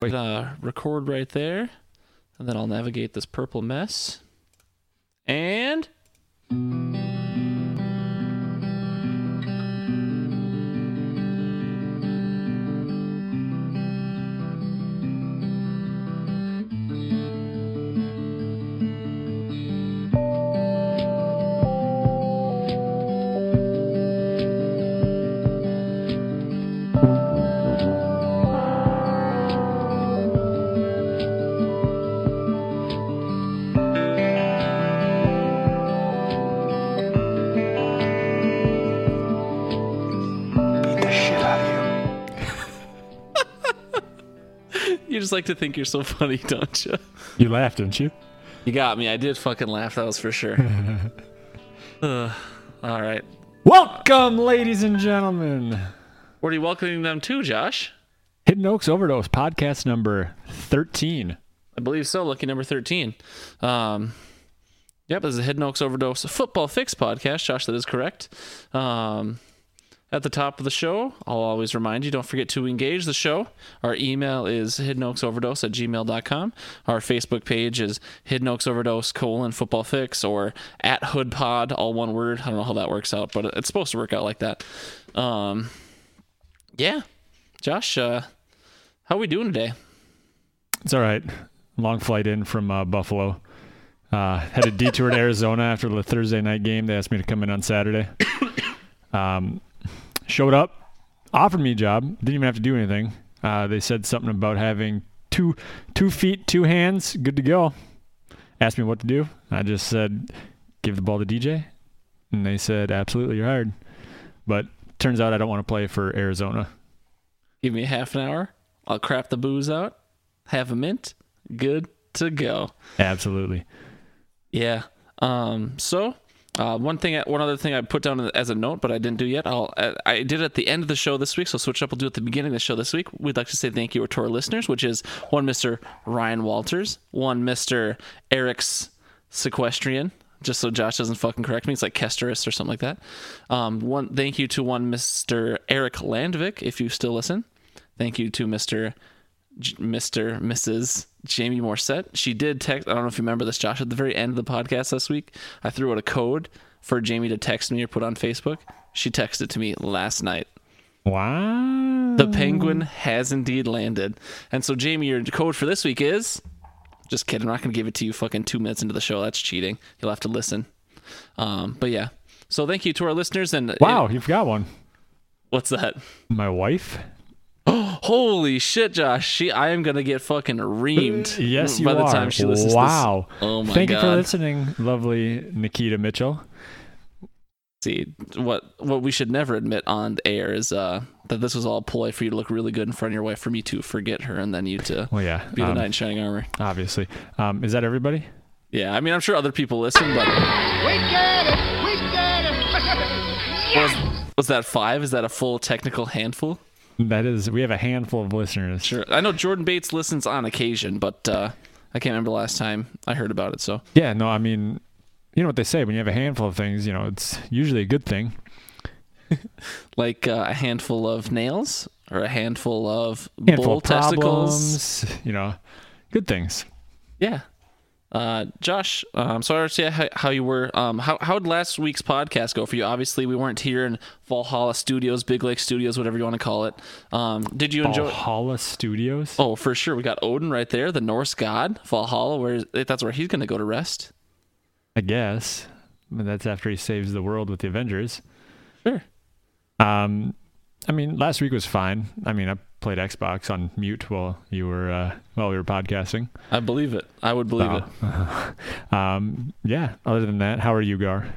Uh, record right there. And then I'll navigate this purple mess. And. Just like to think you're so funny, don't you? You laughed, didn't you? You got me. I did fucking laugh. That was for sure. uh, all right. Welcome, ladies and gentlemen. What are you welcoming them to, Josh? Hidden Oaks Overdose podcast number 13. I believe so. Lucky number 13. Um, yep, this is a Hidden Oaks Overdose Football Fix podcast. Josh, that is correct. Um, at the top of the show, I'll always remind you don't forget to engage the show. Our email is hiddenoaksoverdose at gmail.com. Our Facebook page is Hidden Oaks Overdose colon football fix or at Hood Pod, all one word. I don't know how that works out, but it's supposed to work out like that. Um, yeah. Josh, uh, how are we doing today? It's all right. Long flight in from uh, Buffalo. Uh, had a detour to Arizona after the Thursday night game. They asked me to come in on Saturday. Um, showed up, offered me a job. Didn't even have to do anything. Uh, they said something about having two two feet, two hands, good to go. Asked me what to do. I just said, give the ball to DJ, and they said, absolutely, you're hired. But turns out I don't want to play for Arizona. Give me half an hour. I'll crap the booze out, have a mint, good to go. Absolutely. Yeah. Um. So, uh, one thing, one other thing I put down as a note, but I didn't do yet. I'll, I, I did at the end of the show this week. So switch up. We'll do it at the beginning of the show this week. We'd like to say thank you to our listeners, which is one Mister Ryan Walters, one Mister Eric's Sequestrian. Just so Josh doesn't fucking correct me, it's like Kesteris or something like that. Um, one thank you to one Mister Eric Landvik, if you still listen. Thank you to J- Mr. Mrs. Jamie Morset. She did text. I don't know if you remember this, Josh. At the very end of the podcast last week, I threw out a code for Jamie to text me or put on Facebook. She texted to me last night. Wow. The penguin has indeed landed. And so, Jamie, your code for this week is. Just kidding. I'm not going to give it to you fucking two minutes into the show. That's cheating. You'll have to listen. Um, but yeah. So thank you to our listeners. And Wow, you've got one. what's that? My wife. Holy shit, Josh! She, I am gonna get fucking reamed. Yes, you by the are. time she listens. wow. To this. Oh my Thank god! you for listening, lovely Nikita Mitchell. See what what we should never admit on air is uh, that this was all a ploy for you to look really good in front of your wife, for me to forget her, and then you to Well, yeah, be the um, knight in shining armor. obviously. Um, is that everybody? Yeah, I mean, I'm sure other people listen, but We did it! We did it! was, was that five? Is that a full technical handful? That is, we have a handful of listeners. Sure. I know Jordan Bates listens on occasion, but uh, I can't remember the last time I heard about it. So Yeah, no, I mean, you know what they say when you have a handful of things, you know, it's usually a good thing. like uh, a handful of nails or a handful of Handful bull of testicles. problems, you know, good things. Yeah. Uh, Josh, um, so I want to see how, how you were. Um, how how did last week's podcast go for you? Obviously, we weren't here in Valhalla Studios, Big Lake Studios, whatever you want to call it. Um, did you enjoy? Valhalla Studios. Oh, for sure. We got Odin right there, the Norse god, Valhalla. Where that's where he's going to go to rest. I guess. But that's after he saves the world with the Avengers. Sure. Um, I mean, last week was fine. I mean, I played Xbox on mute while you were uh, while we were podcasting. I believe it. I would believe it. Um, yeah. Other than that, how are you, Gar?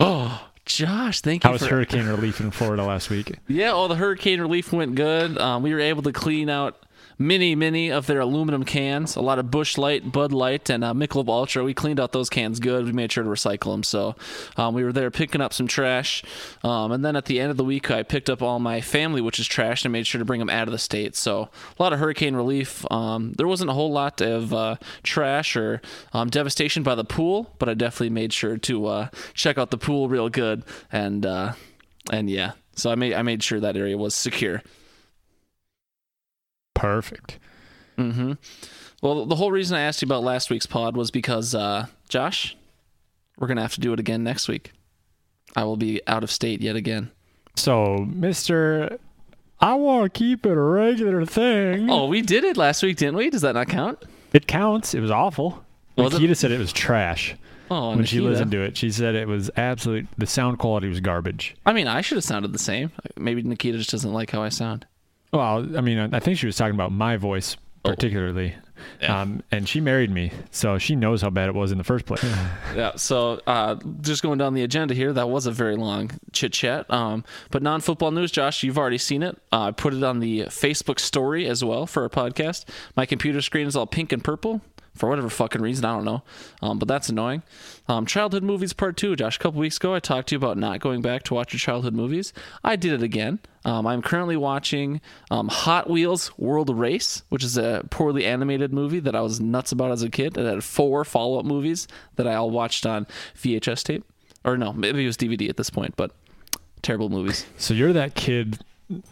Oh, Josh, thank you. How was for, hurricane relief in Florida last week? Yeah, all the hurricane relief went good. Um, we were able to clean out many, many of their aluminum cans. A lot of Busch Light, Bud Light, and uh, Michelob Ultra. We cleaned out those cans good. We made sure to recycle them. So um, we were there picking up some trash. Um, and then at the end of the week, I picked up all my family, which is trash, and made sure to bring them out of the state. So a lot of hurricane relief. Um, there wasn't a whole lot of uh, trash or um, devastation by the pool, but I definitely made sure to uh, check out the pool real good. And uh, and yeah, so I made I made sure that area was secure. Perfect. Mm-hmm. Well, the whole reason I asked you about last week's pod was because, uh, Josh, we're gonna have to do it again next week. I will be out of state yet again. So, Mister, I want to keep it a regular thing. Oh, we did it last week, didn't we? Does that not count? It counts. It was awful. It? Nikita said it was trash Oh, when she listened to it. She said it was absolute. The sound quality was garbage. I mean, I should have sounded the same. Maybe Nikita just doesn't like how I sound. Well, I mean, I think she was talking about my voice Oh. particularly. Yeah. Um, and she married me, so she knows how bad it was in the first place. Yeah. So, uh, just going down the agenda here, that was a very long chit chat. Um, but non football news, Josh, you've already seen it. Uh, I put it on the Facebook story as well for our podcast. My computer screen is all pink and purple for whatever fucking reason. I don't know. Um, but that's annoying. Um, childhood movies part two, Josh. A couple weeks ago, I talked to you about not going back to watch your childhood movies. I did it again. Um, I'm currently watching um, Hot Wheels World Race, which is a poorly animated movie that I was nuts about as a kid. It had four follow up movies that I all watched on VHS tape. Or no, maybe it was DVD at this point, but terrible movies. so you're that kid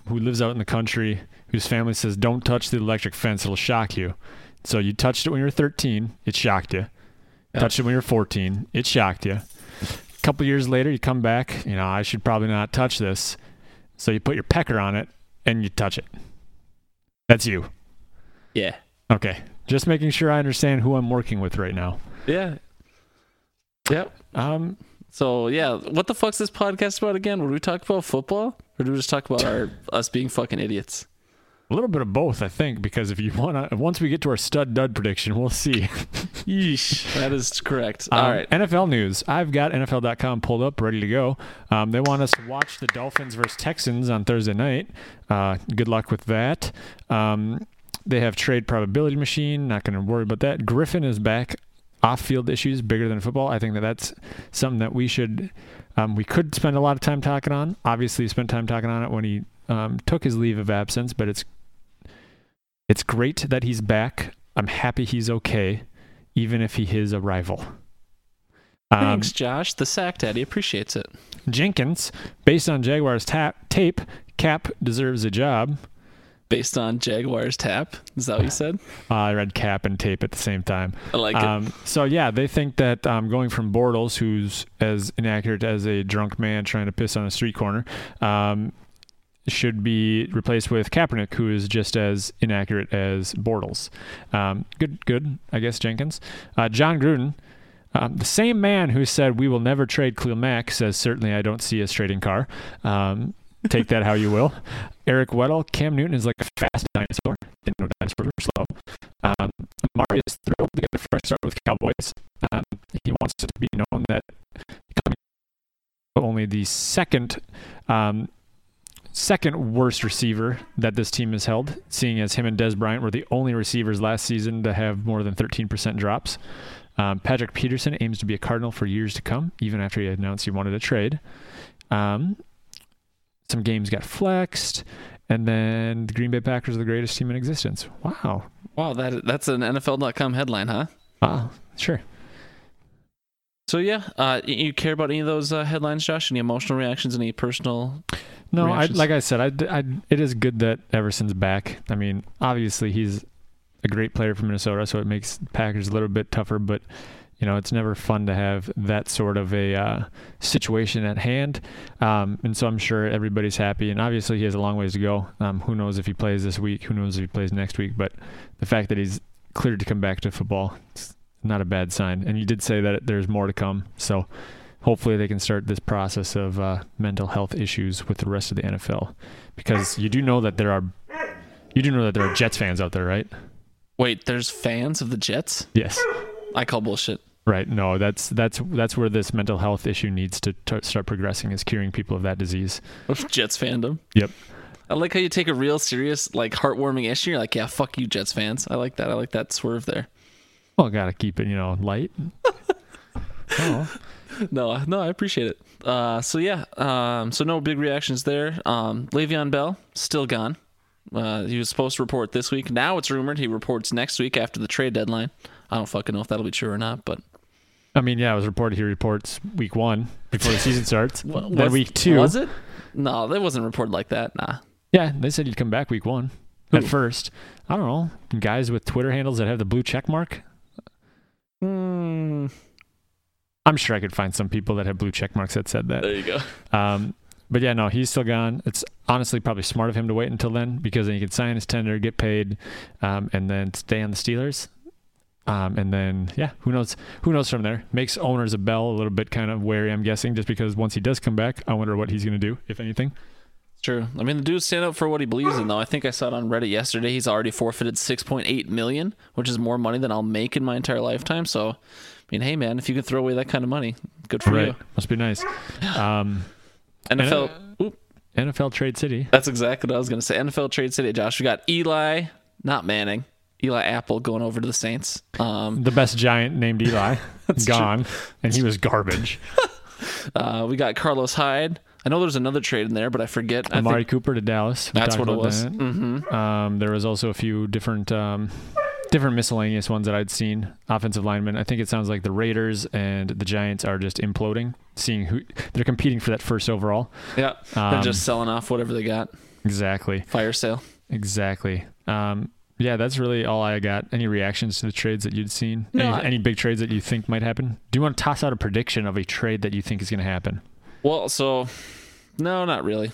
who lives out in the country whose family says, "Don't touch the electric fence; it'll shock you." So you touched it when you were 13. It shocked you. Yeah. Touched it when you were 14. It shocked you. A couple years later, you come back. You know, I should probably not touch this. So you put your pecker on it and you touch it. That's you. Yeah. Okay. Just making sure I understand who I'm working with right now. Yeah. Yep. Um, So yeah, what the fuck's this podcast about again? Would we talk about football, or do we just talk about our us being fucking idiots? A little bit of both, I think, because if you want to, once we get to our stud dud prediction, we'll see. Yeesh, that is correct. Um, All right. NFL news. I've got NFL.com pulled up, ready to go. Um, they want us to watch the Dolphins versus Texans on Thursday night. Uh, good luck with that. Um, they have trade probability machine. Not going to worry about that. Griffen is back. Off-field issues bigger than football. I think that that's something that we should, um, we could spend a lot of time talking on. Obviously, spent time talking on it when he um, took his leave of absence. But it's it's great that he's back. I'm happy he's okay, even if he is a rival. Um, Thanks, Josh. The sack daddy appreciates it. Jenkins, based on Jaguars tap, tape, Cap deserves a job. Based on Jaguars tap, is that what you said? Uh, I read Cap and tape at the same time. I like it. Um, so yeah, they think that um, going from Bortles, who's as inaccurate as a drunk man trying to piss on a street corner, um, should be replaced with Kaepernick, who is just as inaccurate as Bortles. Um, good, good, I guess. Jenkins, uh, Jon Gruden. Um, the same man who said we will never trade Khalil Mack says certainly I don't see us trading Carr. Um, take that how you will. Eric Weddle, Cam Newton is like a fast dinosaur. Didn't know dinosaurs were slow. Um, is thrilled to get a fresh start with Cowboys. Um, he wants it to be known that only the second um, second worst receiver that this team has held, seeing as him and Dez Bryant were the only receivers last season to have more than 13% drops. Um, Patrick Peterson aims to be a Cardinal for years to come, even after he announced he wanted a trade. Um, some games got flexed, and then the Green Bay Packers are the greatest team in existence. Wow. wow, that that's an NFL.com headline, huh? Wow. Sure. So yeah, uh, you care about any of those uh, headlines, Josh? Any emotional reactions? Any personal? No, I, like I said, I, I, it is good that Everson's back. I mean, obviously he's a great player for Minnesota, so it makes Packers a little bit tougher. But you know, it's never fun to have that sort of a uh, situation at hand. Um, and so I'm sure everybody's happy. And obviously he has a long ways to go. Um, who knows if he plays this week? Who knows if he plays next week? But the fact that he's cleared to come back to football, it's not a bad sign. And you did say that there's more to come. So hopefully they can start this process of uh, mental health issues with the rest of the NFL, because you do know that there are, you do know that there are Jets fans out there, right? Wait, there's fans of the Jets. Yes. I call bullshit. Right. No, that's that's that's where this mental health issue needs to t- start progressing is curing people of that disease. Jets fandom. Yep. I like how you take a real serious, like heartwarming issue. You're like, yeah, fuck you, Jets fans. I like that. I like that swerve there. Well, gotta keep it, you know, light. oh. No, no, I appreciate it. Uh, so yeah, um, so no big reactions there. Um, Le'Veon Bell still gone. Uh, he was supposed to report this week. Now it's rumored he reports next week after the trade deadline. I don't fucking know if that'll be true or not, but I mean, yeah, it was reported he reports week one before the season starts. Wa- then was- week two. was it? No, that wasn't reported like that. Nah. Yeah, they said he'd come back week one. at first. I don't know guys with Twitter handles that have the blue check mark. Hmm, I'm sure I could find some people that have blue check marks that said that. there you go. Um, but yeah, no, he's still gone. It's honestly probably smart of him to wait until then because then he could sign his tender, get paid, um, and then stay on the Steelers. Um, and then yeah, who knows? Who knows from there? Makes owners of Bell a little bit kind of wary. I'm guessing just because once he does come back, I wonder what he's going to do, if anything. True. I mean, the dude stand up for what he believes in, though. I think I saw it on Reddit yesterday. He's already forfeited 6.8 million, which is more money than I'll make in my entire lifetime. So, mean, hey, man, if you can throw away that kind of money, good for right? you. Must be nice. Um, NFL. Oop, NFL Trade City. that's exactly what I was going to say. NFL Trade City, Josh. We got Eli, not Manning, Eli Apple going over to the Saints. Um, The best giant named Eli gone, and he was garbage. uh, we got Carlos Hyde. I know there's another trade in there, but I forget. I Amari think Cooper to Dallas. We that's what it was. that. hmm Um, there was also a few different um, different miscellaneous ones that I'd seen. Offensive linemen. I think it sounds like the Raiders and the Giants are just imploding, seeing who they're competing for that first overall. Yeah. They're Um, just selling off whatever they got. Exactly. Fire sale. Exactly. Um, yeah, that's really all I got. Any reactions to the trades that you'd seen? No, any, I- any big trades that you think might happen? Do you want to toss out a prediction of a trade that you think is going to happen? Well, so no, not really.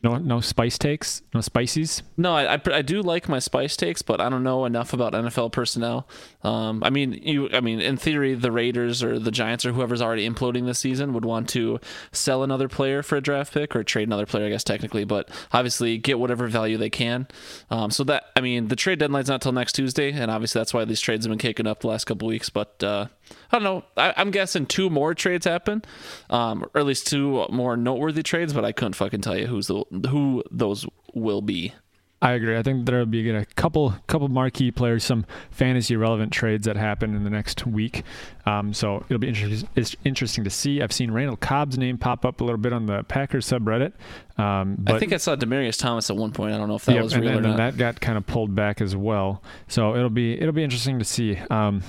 No, no spice takes, no spices. No, I, I, I do like my spice takes, but I don't know enough about NFL personnel. Um, I mean, you, I mean, in theory, the Raiders or the Giants or whoever's already imploding this season would want to sell another player for a draft pick or trade another player, I guess technically, but obviously get whatever value they can. Um, so that, I mean, the trade deadline's not till next Tuesday, and obviously that's why these trades have been kicking up the last couple weeks. But uh, I don't know. I, I'm guessing two more trades happen, um, or at least two more noteworthy trades, but I couldn't fucking tell you who's the who those will be. I agree. I think there'll be a couple couple marquee players, some fantasy relevant trades that happen in the next week. Um, so it'll be interesting. It's interesting to see. I've seen Randall Cobb's name pop up a little bit on the Packers subreddit. Um, but I think I saw Demaryius Thomas at one point. I don't know if that yeah, was and, real and or then not. that got kind of pulled back as well. So it'll be it'll be interesting to see. Um,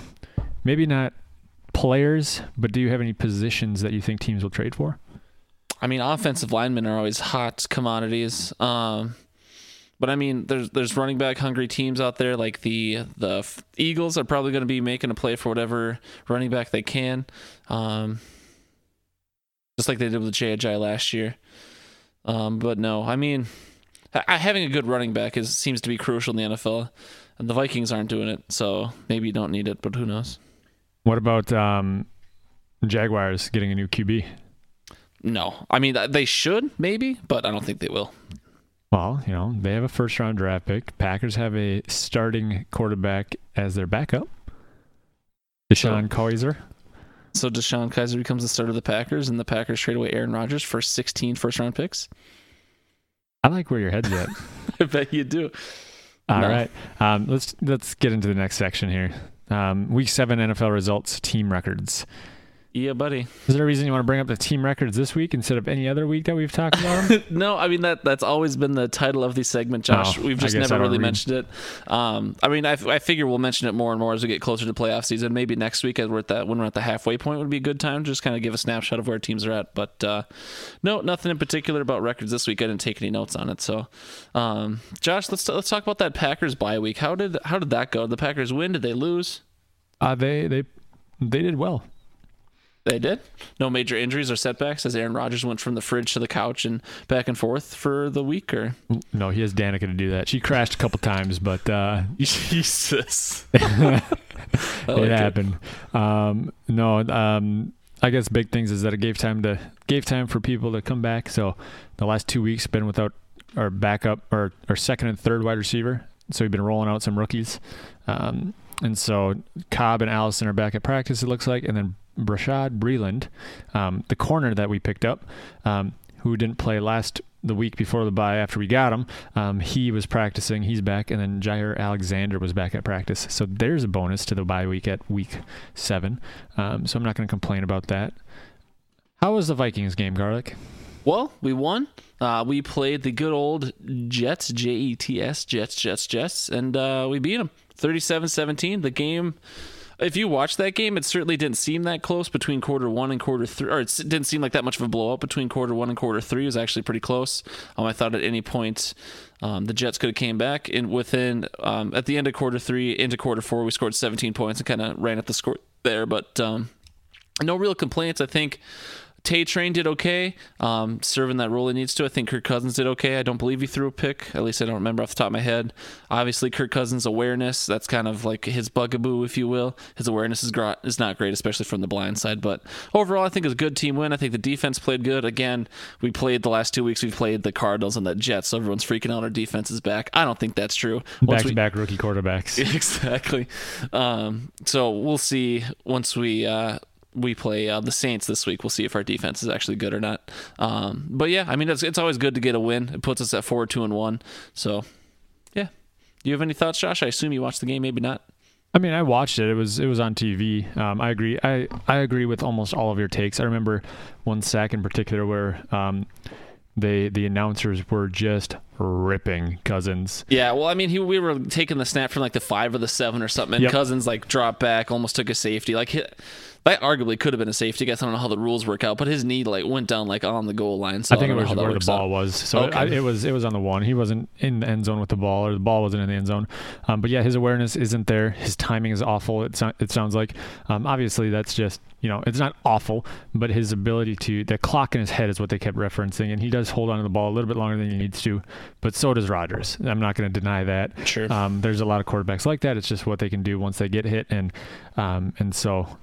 maybe not players, but do you have any positions that you think teams will trade for? I mean, offensive linemen are always hot commodities. Um, but I mean, there's there's running back hungry teams out there. Like the the Eagles are probably going to be making a play for whatever running back they can, um, just like they did with J.J. last year. Um, but no, I mean, ha- having a good running back is seems to be crucial in the NFL, and the Vikings aren't doing it. So maybe you don't need it, but who knows? What about um, Jaguars getting a new QB? No, I mean they should maybe, but I don't think they will. Well, you know, they have a first round draft pick. Packers have a starting quarterback as their backup. DeShone Kizer. So DeShone Kizer becomes the starter of the Packers, and the Packers trade away Aaron Rodgers for 16 first round picks. I like where your head's at. I bet you do. All No. right, um, let's let's get into the next section here. Um, week seven NFL results, team records. Yeah, buddy. Is there a reason you want to bring up the team records this week instead of any other week that we've talked about them? No, I mean that that's always been the title of the segment, Josh. Oh, We've just never really read. mentioned it. Um, I mean, I, I figure we'll mention it more and more as we get closer to playoff season. Maybe next week, as we're at that when we're at the halfway point, would be a good time to just kind of give a snapshot of where teams are at. But uh, no, nothing in particular about records this week. I didn't take any notes on it. So, um, Josh, let's let's talk about that Packers bye week. How did how did that go? Did the Packers win? Did they lose? uh, they they they did well. They did. No major injuries or setbacks as Aaron Rodgers went from the fridge to the couch and back and forth for the week. Or No, he has Danica to do that. She crashed a couple times, but uh, Jesus, like it happened. Um, no, um, I guess big things is that it gave time to gave time for people to come back. So the last two weeks been without our backup or our second and third wide receiver. So we've been rolling out some rookies, um, and so Cobb and Allison are back at practice. It looks like, and then Brashad Breeland, um, the corner that we picked up, um, who didn't play last the week before the bye after we got him. Um, he was practicing. He's back, and then Jaire Alexander was back at practice. So there's a bonus to the bye week at week seven. Um, so I'm not going to complain about that. How was the Vikings game, Garlic? Well, we won. Uh, we played the good old Jets, J E T S, Jets, Jets, Jets, and uh, we beat them 37 17. The game, if you watch that game, it certainly didn't seem that close between quarter one and quarter three, or it didn't seem like that much of a blowout between quarter one and quarter three. It was actually pretty close. Um, I thought at any point um, the Jets could have came back, and within um, at the end of quarter three into quarter four, we scored 17 points and kind of ran up the score there, but um, no real complaints. I think. Tay Train did okay, um, serving that role he needs to. I think Kirk Cousins did okay. I don't believe he threw a pick. At least I don't remember off the top of my head. Obviously, Kirk Cousins' awareness, that's kind of like his bugaboo, if you will. His awareness is, gr- is not great, especially from the blind side. But overall, I think it was a good team win. I think the defense played good. Again, we played the last two weeks, we've played the Cardinals and the Jets, so everyone's freaking out our defense is back. I don't think that's true. Back to back rookie quarterbacks. Exactly. Um, so we'll see once we. Uh, we play uh, the Saints this week. We'll see if our defense is actually good or not. Um, but yeah, I mean, it's, it's always good to get a win. It puts us at four, two, and one. So yeah. Do you have any thoughts, Josh? I assume you watched the game, maybe not. I mean, I watched it. It was it was on TV. Um, I agree. I, I agree with almost all of your takes. I remember one sack in particular where um, they the announcers were just ripping Cousins. Yeah, well, I mean, he we were taking the snap from like the five or the seven or something, and Yep. Cousins like dropped back, almost took a safety. Like he, that arguably could have been a safety. I guess I don't know how the rules work out, but his knee like went down like on the goal line. So I think it was where the ball out. was. So Okay. I, it was it was on the one. He wasn't in the end zone with the ball, or the ball wasn't in the end zone. Um, but yeah, his awareness isn't there. His timing is awful. It so, it sounds like. Um, obviously, that's just you know it's not awful, but his ability to the clock in his head is what they kept referencing, and he does hold on to the ball a little bit longer than he needs to. But so does Rodgers. I'm not going to deny that. Sure. Um, there's a lot of quarterbacks like that. It's just what they can do once they get hit, and um, and so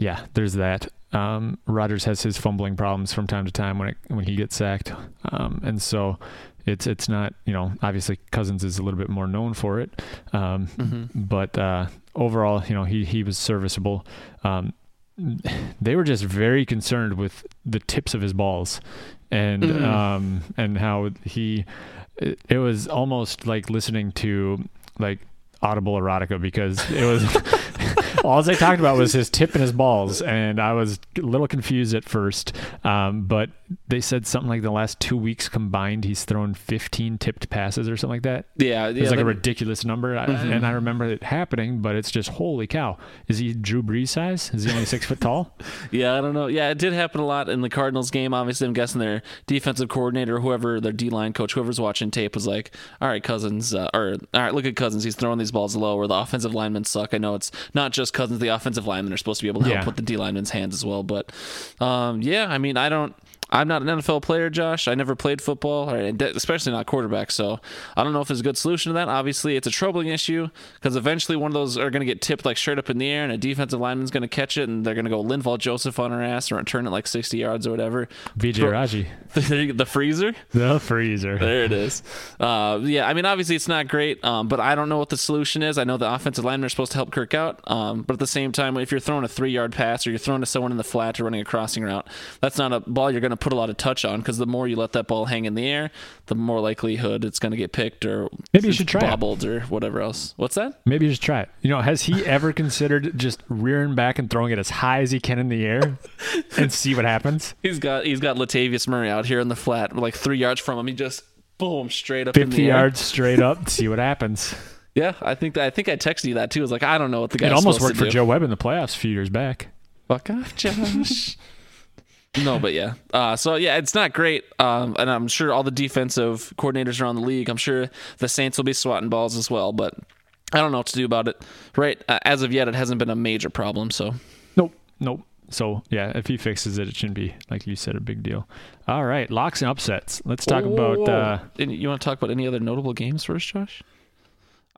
yeah, there's that. Um, Rodgers has his fumbling problems from time to time when it when he gets sacked, um, and so it's it's not you know obviously Cousins is a little bit more known for it, um, Mhm. but uh, overall you know he he was serviceable. Um, they were just very concerned with the tips of his balls, and Mhm. um, and how he it, it was almost like listening to like audible erotica because it was all they talked about was his tip and his balls and i was a little confused at first um, but they said something like the last two weeks combined he's thrown 15 tipped passes or something like that Yeah, yeah. it's like a ridiculous number I, Mhm. and i remember it happening but it's just holy cow is he drew brees size is he only six foot tall Yeah, I don't know. Yeah, it did happen a lot in the Cardinals game. Obviously, I'm guessing their defensive coordinator, whoever their D line coach, whoever's watching tape, was like, "All right, Cousins, uh, or all right, look at Cousins. He's throwing these balls low, or the offensive linemen suck." I know it's not just Cousins; the offensive linemen are supposed to be able to help Yeah. with the D linemen's hands as well. But um, yeah, I mean, I don't. I'm not an NFL player, Josh. I never played football, especially not quarterback. So I don't know if there's a good solution to that. Obviously, it's a troubling issue because eventually one of those are going to get tipped like straight up in the air, and a defensive lineman's going to catch it, and they're going to go Linval Joseph on her ass or return it like 60 yards or whatever. BJ Raji the freezer. the freezer There it is. Uh, yeah, I mean, obviously it's not great, um, but I don't know what the solution is. I know the offensive linemen are supposed to help Kirk out, um, but at the same time, if you're throwing a three-yard pass or you're throwing to someone in the flat or running a crossing route, that's not a ball you're going to put a lot of touch on because the more you let that ball hang in the air, the more likelihood it's going to get picked or Maybe you should try it. bobbled or whatever else. What's that? Maybe you should try it. You know, has he ever considered just rearing back and throwing it as high as he can in the air and see what happens? He's got he's got Latavius Murray out here in the flat, like three yards from him. He just boom straight up in 50 the air. yards straight up, see what happens. Yeah, I think that I think I texted you that too. I was like, I don't know what the guy. It almost worked for do. Joe Webb in the playoffs a few years back. Fuck off, Josh. No, but yeah. Uh, so yeah, it's not great. Um, and I'm sure all the defensive coordinators around the league. I'm sure the Saints will be swatting balls as well. But I don't know what to do about it. Right uh, as of yet, it hasn't been a major problem. So Nope, nope. So yeah, if he fixes it, it shouldn't be like you said a big deal. All right, locks and upsets. Let's talk Whoa, about. whoa, whoa. Uh, you want to talk about any other notable games first, Josh?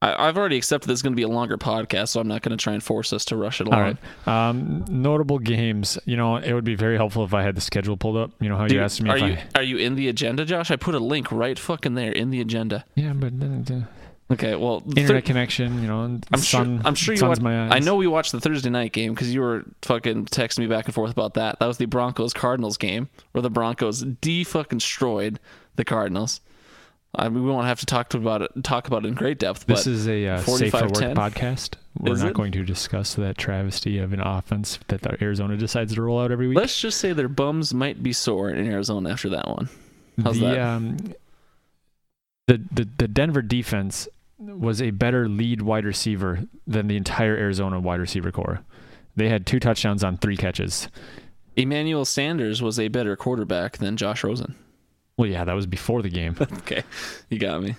I, I've already accepted this is going to be a longer podcast, so I'm not going to try and force us to rush it along. all right, um, notable games. You know, it would be very helpful if I had the schedule pulled up. You know how Dude, you asked me are you I. are you in the agenda, Josh? I put a link right fucking there in the agenda. Yeah, but then the Okay, well, internet connection. You know, and I'm sun, sure. I'm sure you. Watch, my eyes. I know we watched the Thursday night game because you were fucking texting me back and forth about that. That was the Broncos Cardinals game where the Broncos de fucking destroyed the Cardinals. I mean, we won't have to talk to about it. Talk about it in great depth. But This is a uh, safe for work 45-10? podcast. We're Is not it? going to discuss that travesty of an offense that Arizona decides to roll out every week. let's just say their bums might be sore in Arizona after that one. How's the that? um the, the the Denver defense was a better lead wide receiver than the entire Arizona wide receiver core. They had two touchdowns on three catches. Emmanuel Sanders was a better quarterback than Josh Rosen. Well, yeah, that was before the game. okay, you got me.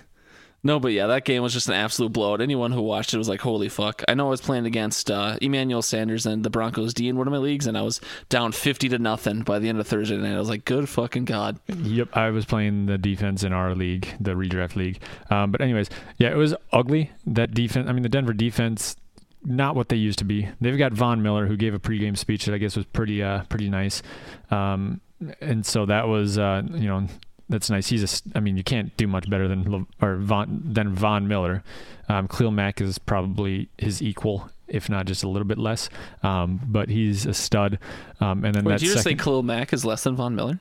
No, but yeah, that game was just an absolute blowout. Anyone who watched it was like, "Holy fuck!" I know I was playing against uh, Emmanuel Sanders and the Broncos D in one of my leagues, and I was down fifty to nothing by the end of Thursday night. I was like, "Good fucking god!" Yep, I was playing the defense in our league, the redraft league. Um, but anyways, yeah, it was ugly. That defense. I mean, the Denver defense, not what they used to be. They've got Von Miller, who gave a pregame speech that I guess was pretty, uh, pretty nice. Um, and so that was, uh, you know, that's nice. He's a. I mean, you can't do much better than Le- or Von than Von Miller. Um, Khalil Mack is probably his equal, if not just a little bit less. Um, but he's a stud. Um, and then Wait, that did you just say second, Khalil Mack is less than Von Miller?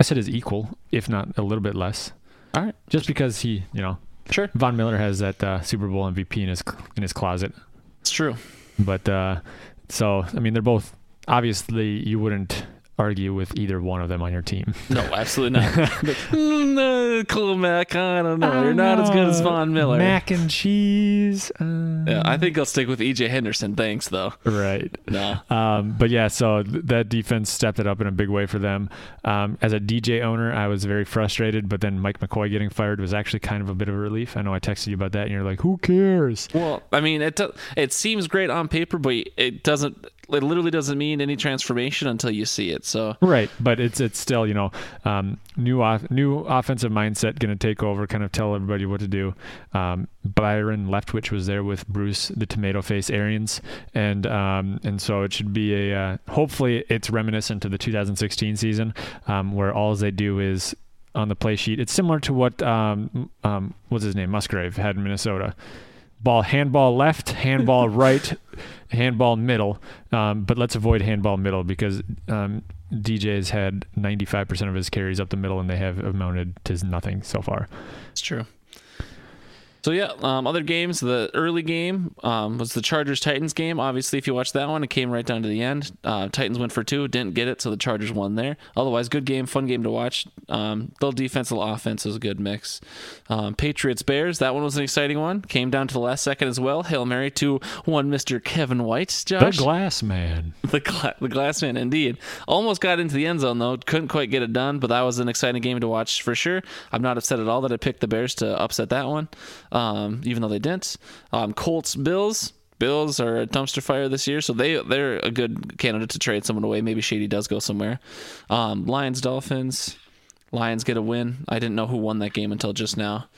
I said his equal, if not a little bit less. All right, Just because he, you know, sure, Von Miller has that uh, Super Bowl MVP in his in his closet. it's true. But uh, so I mean, they're both obviously you wouldn't argue with either one of them on your team. No, absolutely not. But, mm, no, Khalil Mack, I don't know. You're not as good as Von Miller. Mac and cheese. Uh, Yeah, I think I'll stick with EJ Henderson. Thanks, though. right. No. Um, but yeah, so th- that defense stepped it up in a big way for them. Um, as a DJ owner, I was very frustrated, but then Mike McCoy getting fired was actually kind of a bit of a relief. I know I texted you about that, and you're like, "Who cares?" Well, I mean, it do- it seems great on paper, but it doesn't. It literally doesn't mean any transformation until you see it. So Right, but it's it's still you know um, new off, new offensive mindset going to take over, kind of tell everybody what to do. Um, Byron Leftwich was there with Bruce the Tomato Face Arians, and um, and so it should be a uh, hopefully it's reminiscent to the 2016 season um, where all they do is on the play sheet. It's similar to what um, um, what's his name Musgrave had in Minnesota. Ball handball left, handball right, handball middle. Um, but let's avoid handball middle because um, DJ's had 95% of his carries up the middle and they have amounted to nothing so far. it's true. So yeah, um, other games. The early game um, was the Chargers Titans game. Obviously, if you watched that one, it came right down to the end. Uh, Titans went for two, didn't get it, so the Chargers won there. Otherwise, good game, fun game to watch. Um, little defense, little offense was a good mix. Um, Patriots Bears, that one was an exciting one. Came down to the last second as well. Hail Mary to one Mister Kevin White. The glass man. the gla- the glass man, indeed. Almost got into the end zone though. Couldn't quite get it done, but that was an exciting game to watch for sure. I'm not upset at all that I picked the Bears to upset that one, um, even though they didn't. Um, Colts Bills. Bills are a dumpster fire this year, so they they're a good candidate to trade someone away. Maybe Shady does go somewhere. Um, Lions Dolphins. Lions get a win. I didn't know who won that game until just now.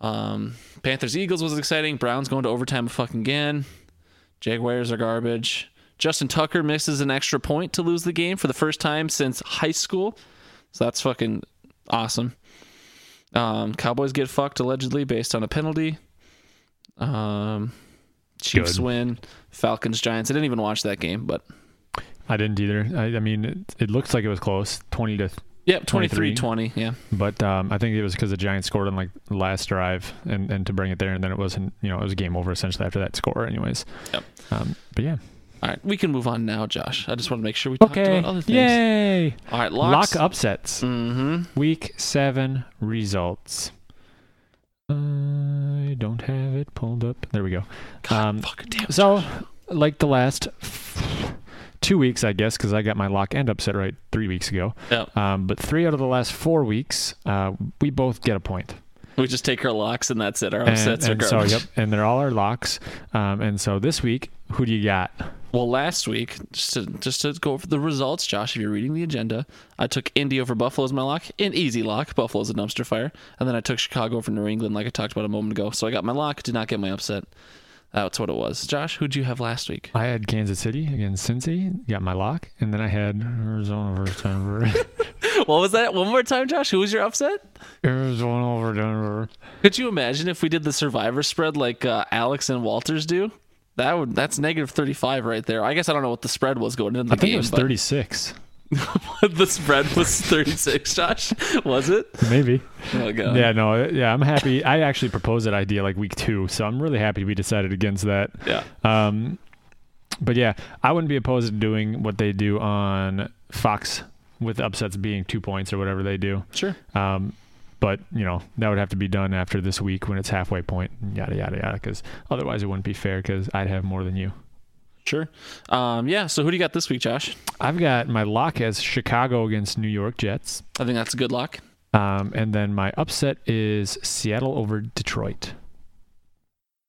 Um, Panthers Eagles was exciting. Browns going to overtime fucking again. Jaguars are garbage. Justin Tucker misses an extra point to lose the game for the first time since high school. So that's fucking awesome. Um, Cowboys get fucked allegedly based on a penalty. Um, Chiefs Good. win. Falcons Giants. I didn't even watch that game, but I didn't either. I, I mean, it, it looks like it was close, 20 to, yeah, 23 23. 20. Yeah. but um, I think it was because the Giants scored on like last drive and, and to bring it there, and then it wasn't, you know, it was game over essentially after that score, anyways. Yep. Um, but yeah. All right. We can move on now, Josh. I just want to make sure we talked Okay. about other things. Yay! All right. Locks. Lock upsets. Mm-hmm. Week seven results. I don't have it pulled up. There we go. God, Um, fucking damn So, Josh. like the last f- two weeks, I guess, because I got my lock and upset right three weeks ago. Yep. Um, but three out of the last four weeks, uh, we both get a point. we just take our locks and that's it. Our And, upsets are and so, yep, and they're all our locks. Um, and so this week, who do you got? Well, last week, just to just to go over the results, Josh, if you're reading the agenda, I took Indy over Buffalo as my lock, an easy lock. Buffalo's a dumpster fire, and then I took Chicago over New England, like I talked about a moment ago. So I got my lock, did not get my upset. That's what it was. Josh, who'd you have last week? I had Kansas City against Cincy, got my lock, and then I had Arizona versus Denver. what was that? One more time, Josh. Who was your upset? Arizona over Denver. Could you imagine if we did the survivor spread like uh, Alex and Walters do? That would that's negative thirty five right there. I guess I don't know what the spread was going into the I think game. it was but 36. the spread was thirty six. Josh, was it? Maybe. Oh god. Yeah, no, yeah, I'm happy. I actually proposed that idea like week two, so I'm really happy we decided against that. Yeah. Um, but yeah, I wouldn't be opposed to doing what they do on Fox with upsets being two points or whatever they do. Sure. Um, but you know that would have to be done after this week when it's halfway point, yada yada yada. Because otherwise, it wouldn't be fair. Because I'd have more than you. Sure. Um, yeah. So who do you got this week, Josh? I've got my lock as Chicago against New York Jets, I think that's a good lock. um, and then my upset is Seattle over Detroit.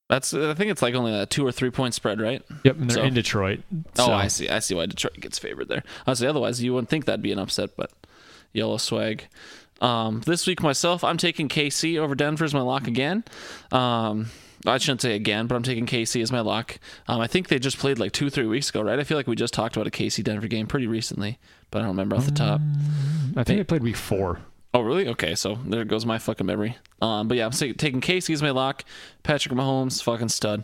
That's I think it's like only a two or three point spread, right? Yep, and they're So- in Detroit. Oh, I see. I see why Detroit gets favored there. Honestly, otherwise you wouldn't think that'd be an upset, but yellow swag. Um, this week myself, I'm taking KC over Denver as my lock again. Um, I shouldn't say again, but I'm taking KC as my lock. Um, I think they just played like two, three weeks ago, right? I feel like we just talked about a KC Denver game pretty recently, but I don't remember off the top. I think they played week four. Oh, really? Okay, so there goes my fucking memory. Um, but yeah, I'm taking KC as my lock. Patrick Mahomes, fucking stud.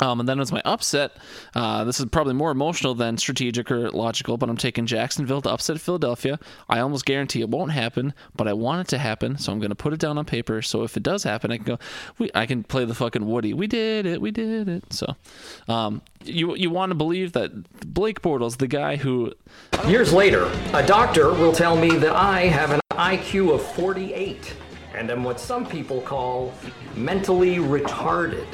Um, and then as my upset, uh, this is probably more emotional than strategic or logical, but I'm taking Jacksonville to upset Philadelphia. I almost guarantee it won't happen, but I want it to happen, so I'm going to put it down on paper. So if it does happen, I can go. We, I can play the fucking Woody. We did it. We did it. So, um, you you want to believe that Blake Bortles, the guy who Years later, a doctor will tell me that I have an IQ of 48 and am what some people call mentally retarded.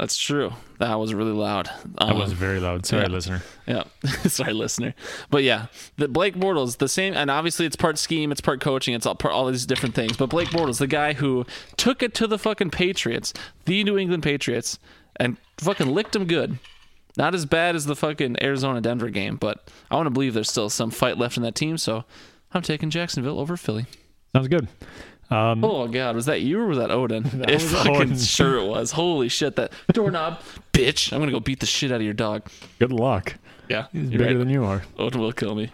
That's true. That was really loud. That Um, was very loud. Sorry, yeah. listener. Yeah, sorry, listener. But yeah, the Blake Bortles, the same, and obviously it's part scheme, it's part coaching, it's all part, all these different things. But Blake Bortles, the guy who took it to the fucking Patriots, the New England Patriots, and fucking licked them good. Not as bad as the fucking Arizona Denver game, but I want to believe there's still some fight left in that team. So I'm taking Jacksonville over Philly. Sounds good. Um, Oh god, was that you or was that Odin? it was fucking Odin. sure it was. Holy shit, that doorknob, bitch! I'm gonna go beat the shit out of your dog. good luck. Yeah, He's bigger right. than you are. Odin will kill me.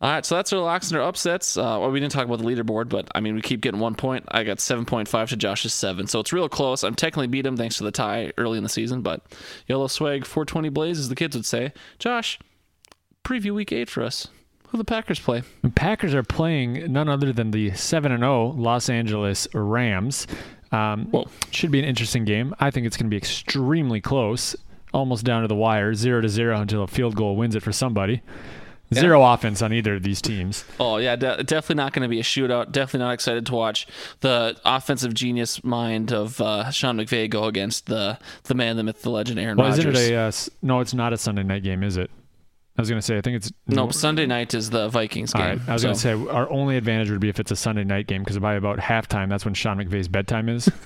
All right, so that's our locks and our upsets. Uh, well, we didn't talk about the leaderboard, but I mean, we keep getting one point. I got 7.5 to Josh's 7, so it's real close. I'm technically beat him thanks to the tie early in the season, but Yellow Swag 420 Blaze, as the kids would say. Josh, preview week 8 for us. Who the Packers play? The Packers are playing none other than the 7 and 0 Los Angeles Rams. Um, Whoa. should be an interesting game. I think it's going to be extremely close, almost down to the wire, 0 to 0 until a field goal wins it for somebody. Zero offense on either of these teams. Oh, yeah, de- definitely not going to be a shootout. Definitely not excited to watch the offensive genius mind of uh, Sean McVay go against the the man, the myth, the legend, Aaron Well, Rodgers. isn't it a? Uh, no, it's not a Sunday night game, is it? I was going to say, I think it's. no, Sunday night is the Vikings game. right. I was so- going to say our only advantage would be if it's a Sunday night game because by about halftime, that's when Sean McVay's bedtime is.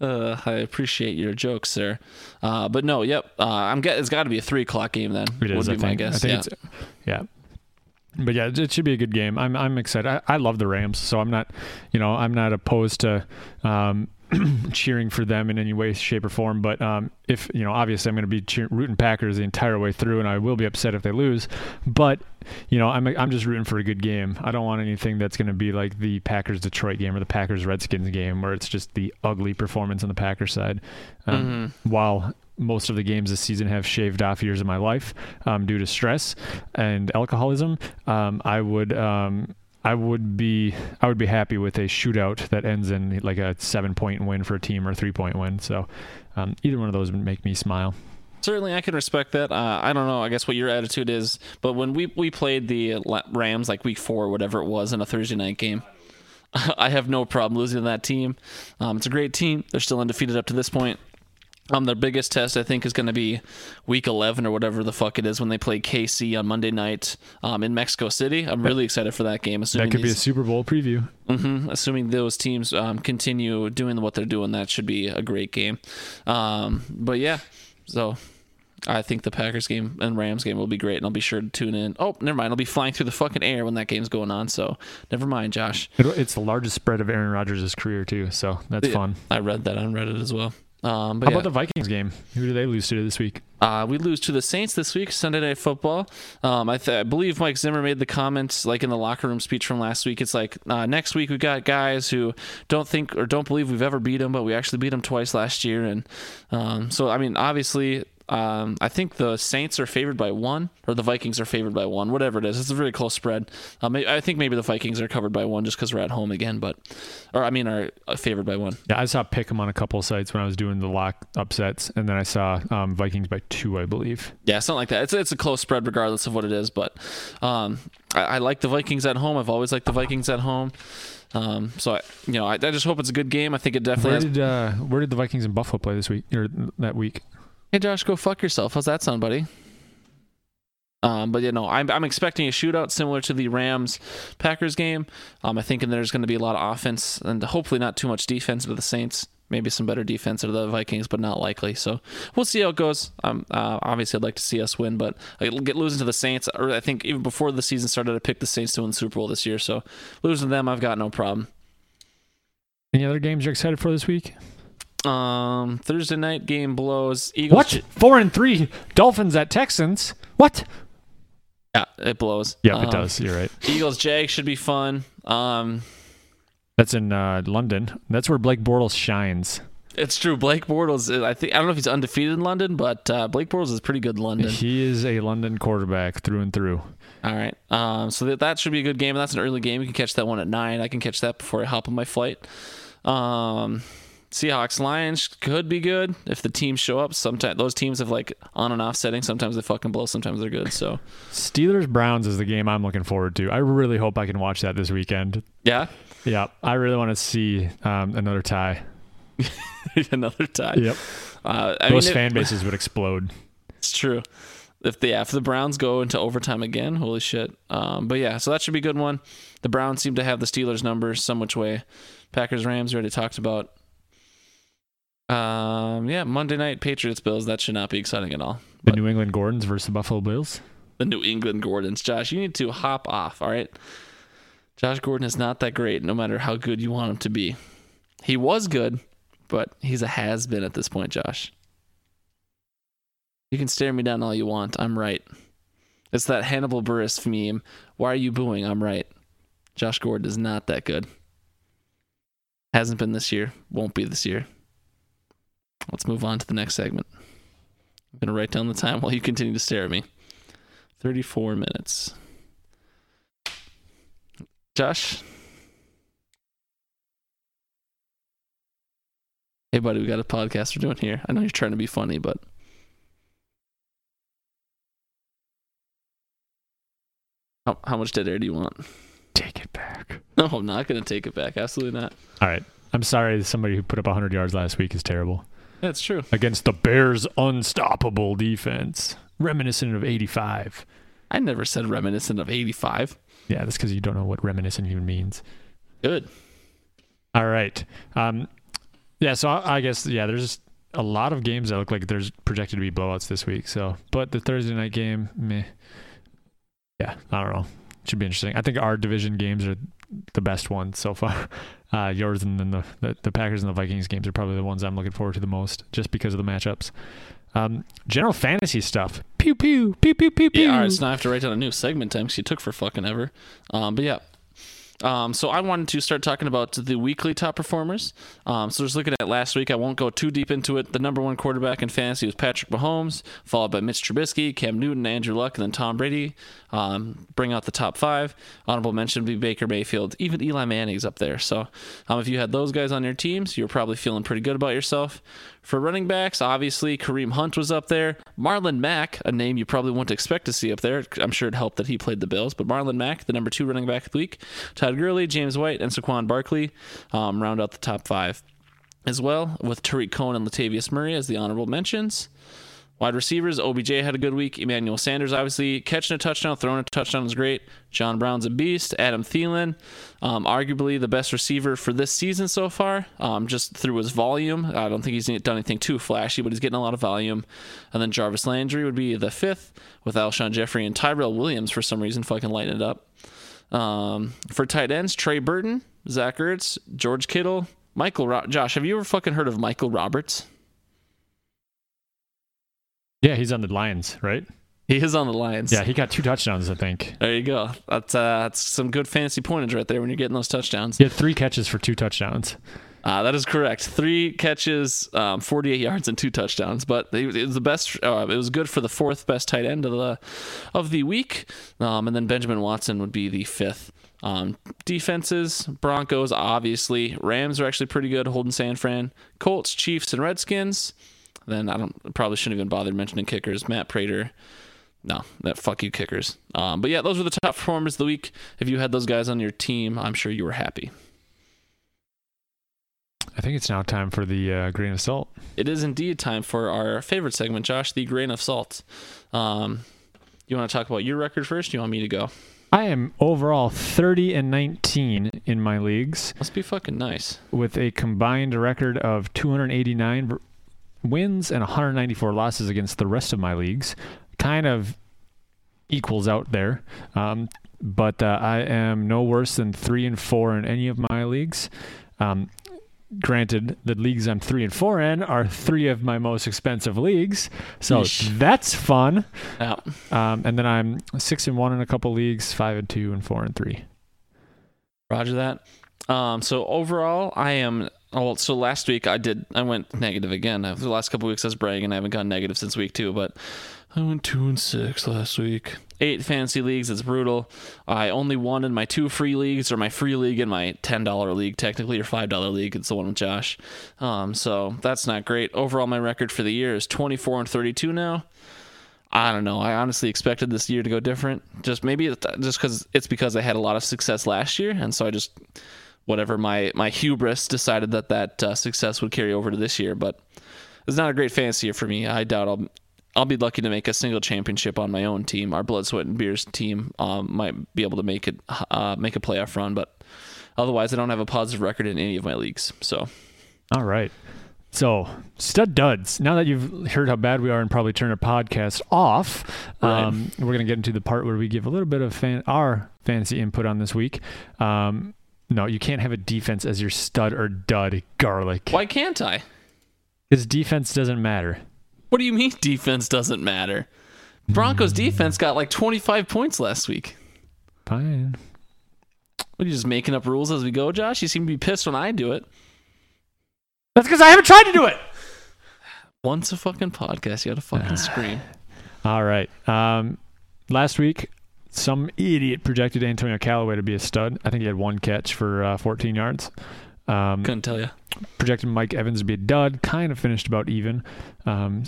Uh, I appreciate your jokes, sir. Uh, but no, yep. Uh, I'm get. It's got to be a three o'clock game then. It is. Would I be my guess. I think yeah. Yeah. But yeah, it should be a good game. I'm I'm excited. I, I love the Rams, so I'm not, you know, I'm not opposed to um, cheering for them in any way, shape, or form. But um, if you know, obviously, I'm going to be cheer- rooting Packers the entire way through, and I will be upset if they lose. But you know, I'm I'm just rooting for a good game. I don't want anything that's going to be like the Packers Detroit game or the Packers Redskins game, where it's just the ugly performance on the Packers side. Um, While most of the games this season have shaved off years of my life um, due to stress and alcoholism, um, I would. Um, I would be I would be happy with a shootout that ends in like a seven point win for a team or a three point win. So um, either one of those would make me smile. Certainly, I can respect that. Uh, I don't know. I guess what your attitude is, but when we we played the Rams like week four, or whatever it was, in a Thursday night game, I have no problem losing to that team. Um, it's a great team. They're still undefeated up to this point. Um, their biggest test, I think, is going to be week 11 or whatever the fuck it is when they play KC on Monday night um, in Mexico City. I'm really excited for that game. Assuming That could be a Super Bowl preview. hmm Assuming those teams um, continue doing what they're doing, that should be a great game. Um, but yeah, so I think the Packers game and Rams game will be great, and I'll be sure to tune in. Oh, never mind. I'll be flying through the fucking air when that game's going on, so never mind, Josh. It's the largest spread of Aaron Rodgers' career too, so that's Yeah, fun. I read that on Reddit as well. Um, but How yeah. about the Vikings game? Who do they lose to this week? Uh, we lose to the Saints this week, Sunday Night Football. Um, I, th- I believe Mike Zimmer made the comments like in the locker room speech from last week. It's like uh, next week we got guys who don't think or don't believe we've ever beat them, but we actually beat them twice last year. And um, so, I mean, obviously, Um, I think the Saints are favored by one, or the Vikings are favored by one, whatever it is. It's a very close spread. Um, I think maybe the Vikings are covered by one just because we're at home again, but, or I mean, are uh, favored by one. Yeah, I saw pick 'em on a couple sites when I was doing the lock upsets, and then I saw um, Vikings by two, I believe. Yeah, something like that. It's it's a close spread regardless of what it is, but um, I, I like the Vikings at home. I've always liked the Vikings at home. Um, so I, you know, I, I just hope it's a good game. I think it definitely. Where did uh, where did the Vikings and Buffalo play this week or that week? Hey Josh, go fuck yourself. How's that sound, buddy? Um, but you know, I'm I'm expecting a shootout similar to the Rams Packers game. Um, I think there's going to be a lot of offense and hopefully not too much defense to the Saints. Maybe some better defense to the Vikings, but not likely. So we'll see how it goes. Um, uh, obviously, I'd like to see us win, but I get losing to the Saints. Or I think even before the season started, I picked the Saints to win the Super Bowl this year. So losing them, I've got no problem. Any other games you're excited for this week? Um, Thursday night game blows. Eagles. What? Four and three. Dolphins at Texans. What? Yeah, it blows. Yeah, Um, it does. You're right. Eagles Jags should be fun. Um, That's in uh, London. That's where Blake Bortles shines. it's true. Blake Bortles. I think I don't know if he's undefeated in London, but uh, Blake Bortles is pretty good in London. He is a London quarterback through and through. All right. Um, so that, that should be a good game. That's an early game. You can catch that one at nine. I can catch that before I hop on my flight. Um, Seahawks Lions could be good if the teams show up. Sometimes those teams have like on and off setting. Sometimes they fucking blow. Sometimes they're good. So Steelers Browns is the game I'm looking forward to. I really hope I can watch that this weekend. yeah, Yeah, I really want to see um, another tie. another tie. Yep. Uh, I Those mean, it- fan bases would explode. It's true. If the if the Browns go into overtime again, holy shit. Um, but yeah, so that should be a good one. The Browns seem to have the Steelers numbers some which way. Packers Rams already talked about. Um, yeah, Monday night Patriots Bills. That should not be exciting at all. The But New England Gordons versus the Buffalo Bills. the New England Gordons, Josh, you need to hop off. All right, Josh Gordon is not that great, no matter how good you want him to be. He was good, but he's a has been at this point, Josh. You can stare me down all you want. I'm right. It's that Hannibal Buress meme. Why are you booing? I'm right. Josh Gordon is not that good. Hasn't been this year. Won't be this year. Let's move on to the next segment. I'm going to write down the time while you continue to stare at me. 34 minutes. Josh? Hey, buddy, we got a podcast we're doing here. I know you're trying to be funny, but. How, how much dead air do you want? Take it back. No, I'm not going to take it back. Absolutely not. All right. I'm sorry. Somebody who put up 100 yards last week is terrible That's true. against the Bears' unstoppable defense, reminiscent of '85. I never said reminiscent of 85. Yeah, that's because you don't know what reminiscent even means. Good. All right. Um, yeah. So I, I guess yeah. There's a lot of games that look like there's projected to be blowouts this week. So, but the Thursday night game, meh. Yeah, I don't know. Should be interesting. I think our division games are the best ones so far. Uh, yours and then the, the the Packers and the Vikings games are probably the ones I'm looking forward to the most, just because of the matchups. Um, general fantasy stuff. Pew pew pew pew pew pew. Yeah, all right. So now I have to write down a new segment time because you took for fucking ever. Um, but yeah. Um, so I wanted to start talking about the weekly top performers. Um, so just looking at last week, I won't go too deep into it. The number one quarterback in fantasy was Patrick Mahomes, followed by Mitch Trubisky, Cam Newton, Andrew Luck, and then Tom Brady. Um, bring out the top five. Honorable mention would be Baker Mayfield. Even Eli Manning's up there. So um, if you had those guys on your teams, you're probably feeling pretty good about yourself. For running backs, obviously Kareem Hunt was up there. Marlon Mack, a name you probably wouldn't expect to see up there. I'm sure it helped that he played the Bills, but Marlon Mack, the number two running back of the week. Todd Gurley, James White, and Saquon Barkley um, round out the top five as well, with Tarik Cohen and Latavius Murray as the honorable mentions. Wide receivers, OBJ had a good week. Emmanuel Sanders, obviously, catching a touchdown, throwing a touchdown is great. John Brown's a beast. Adam Thielen, um, arguably the best receiver for this season so far, um, just through his volume. I don't think he's done anything too flashy, but he's getting a lot of volume. And then Jarvis Landry would be the fifth, with Alshon Jeffery and Tyrell Williams for some reason fucking lighting it up. Um, for tight ends, Trey Burton, Zach Ertz, George Kittle, Michael. Ro- Josh, have you ever fucking heard of Michael Roberts? Yeah, he's on the Lions, right? He is on the Lions. Yeah, he got two touchdowns, I think. There you go. That's uh, that's some good fantasy pointage right there when you're getting those touchdowns. He had three catches for two touchdowns. Uh, that is correct. Three catches, um, 48 yards, and two touchdowns. But it it was the best. Uh, it was good for the fourth best tight end of the of the week. Um, and then Benjamin Watson would be the fifth. Um, defenses: Broncos, obviously. Rams are actually pretty good, holding San Fran. Colts, Chiefs, and Redskins. Then I don't probably shouldn't even bother mentioning kickers. Matt Prater. No, that fuck you kickers. Um, but yeah, those were the top performers of the week. If you had those guys on your team, I'm sure you were happy. I think it's now time for the uh, grain of salt. It is indeed time for our favorite segment, Josh, the grain of salt. Um, you want to talk about your record first? You want me to go? I am overall 30 and 19 in my leagues Must be fucking nice. with a combined record of 289 v- wins and 194 losses against the rest of my leagues. Kind of equals out there. Um, but uh, I am no worse than three and four in any of my leagues. Um, granted, the leagues I'm three and four in are three of my most expensive leagues, so Yeesh. that's fun. Yeah. Um, and then I'm six and one in a couple leagues, five and two, and four and three. Roger that. Um, so overall, I am. Oh, well, so last week I did. I went negative again. The last couple weeks I was bragging. I haven't gone negative since week two, but I went two and six last week. Eight fantasy leagues. It's brutal. I only won in my two free leagues, or my free league and my ten dollar league, technically, or five dollar league. It's the one with Josh. Um, so that's not great. Overall, my record for the year is twenty four and thirty two now. I don't know. I honestly expected this year to go different. Just maybe just because it's because I had a lot of success last year, and so I just whatever my my hubris decided that that uh, success would carry over to this year. But it's not a great fantasy year for me. I doubt I'll I'll be lucky to make a single championship on my own team. Our blood, sweat, and beers team um, might be able to make it uh, make a playoff run, but otherwise, I don't have a positive record in any of my leagues. So All right. So, stud duds. Now that you've heard how bad we are and probably turn our podcast off, um, we're going to get into the part where we give a little bit of fan- our fantasy input on this week. Um, no, you can't have a defense as your stud or dud, garlic. why can't I? Because defense doesn't matter. What do you mean defense doesn't matter? Broncos defense got like 25 points last week. Fine. What are you just making up rules as we go, Josh? You seem to be pissed when I do it. That's because I haven't tried to do it. Once a fucking podcast, you gotta fucking scream. All right. Um, last week, some idiot projected Antonio Callaway to be a stud. I think he had one catch for uh, 14 yards. Um, Couldn't tell you. projected Mike Evans to be a dud, kind of finished about even. Um,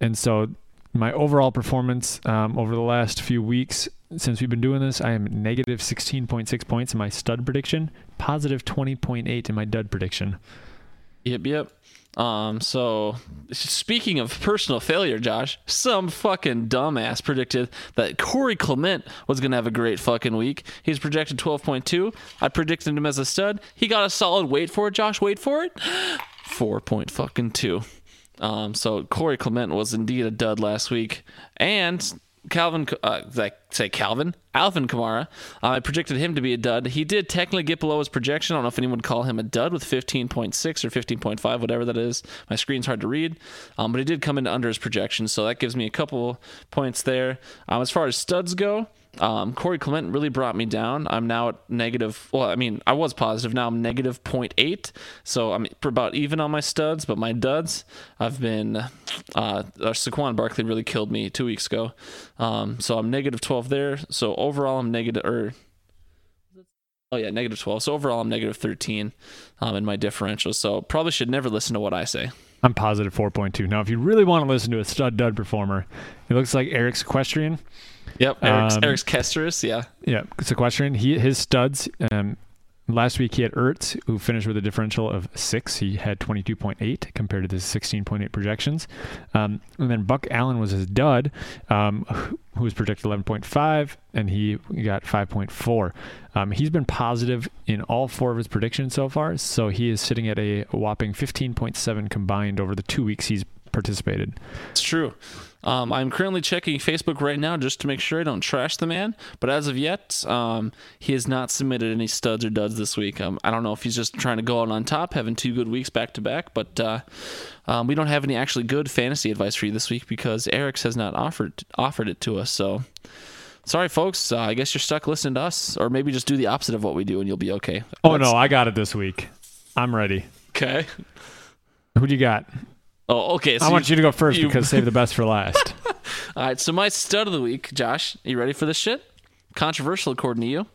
and so my overall performance um, over the last few weeks since we've been doing this, I am negative 16.6 points in my stud prediction, positive 20.8 in my dud prediction. Yep, yep. Um, so speaking of personal failure, Josh, some fucking dumbass predicted that Corey Clement was gonna have a great fucking week. He's projected 12.2. I predicted him as a stud. He got a solid. Wait for it, Josh. Wait for it. Four point fucking two. Um, so Corey Clement was indeed a dud last week, and Calvin, uh, I say Calvin? Alvin Kamara. Uh, I predicted him to be a dud. He did technically get below his projection. I don't know if anyone would call him a dud with 15.6 or 15.5, whatever that is. My screen's hard to read, um, but he did come in under his projection, so that gives me a couple points there. Um, as far as studs go, um, Corey Clement really brought me down. I'm now at negative. Well, I mean, I was positive. Now I'm negative 0.8. So I'm about even on my studs, but my duds, I've been. Uh, uh, Saquon Barkley really killed me two weeks ago. Um, so I'm negative 12 there. So overall, I'm negative. Or oh yeah, negative 12. So overall, I'm negative 13 um, in my differential. So probably should never listen to what I say. I'm positive 4.2. Now, if you really want to listen to a stud dud performer, it looks like Eric's equestrian. Yep, Eric's, Um, Eric's Kesteris, yeah. Yeah, sequestering. He his studs. Um, last week he had Ertz, who finished with a differential of six. He had twenty two point eight compared to the sixteen point eight projections. Um, and then Buck Allen was his dud, um, who- who was projected eleven point five, and he got five point four. Um, he's been positive in all four of his predictions so far, so he is sitting at a whopping fifteen point seven combined over the two weeks he's participated. It's true. Um, I'm currently checking Facebook right now just to make sure I don't trash the man. But as of yet, um, he has not submitted any studs or duds this week. Um, I don't know if he's just trying to go out on top, having two good weeks back to back. But uh, um, we don't have any actually good fantasy advice for you this week because Eric's has not offered offered it to us. So sorry, folks. Uh, I guess you're stuck listening to us, or maybe just do the opposite of what we do and you'll be okay. Oh That's- no, I got it this week. I'm ready. Okay. Who do you got? Oh, okay. So I want you to go first you- because save the best for last. All right, so my stud of the week, Josh, you ready for this shit? Controversial according to you.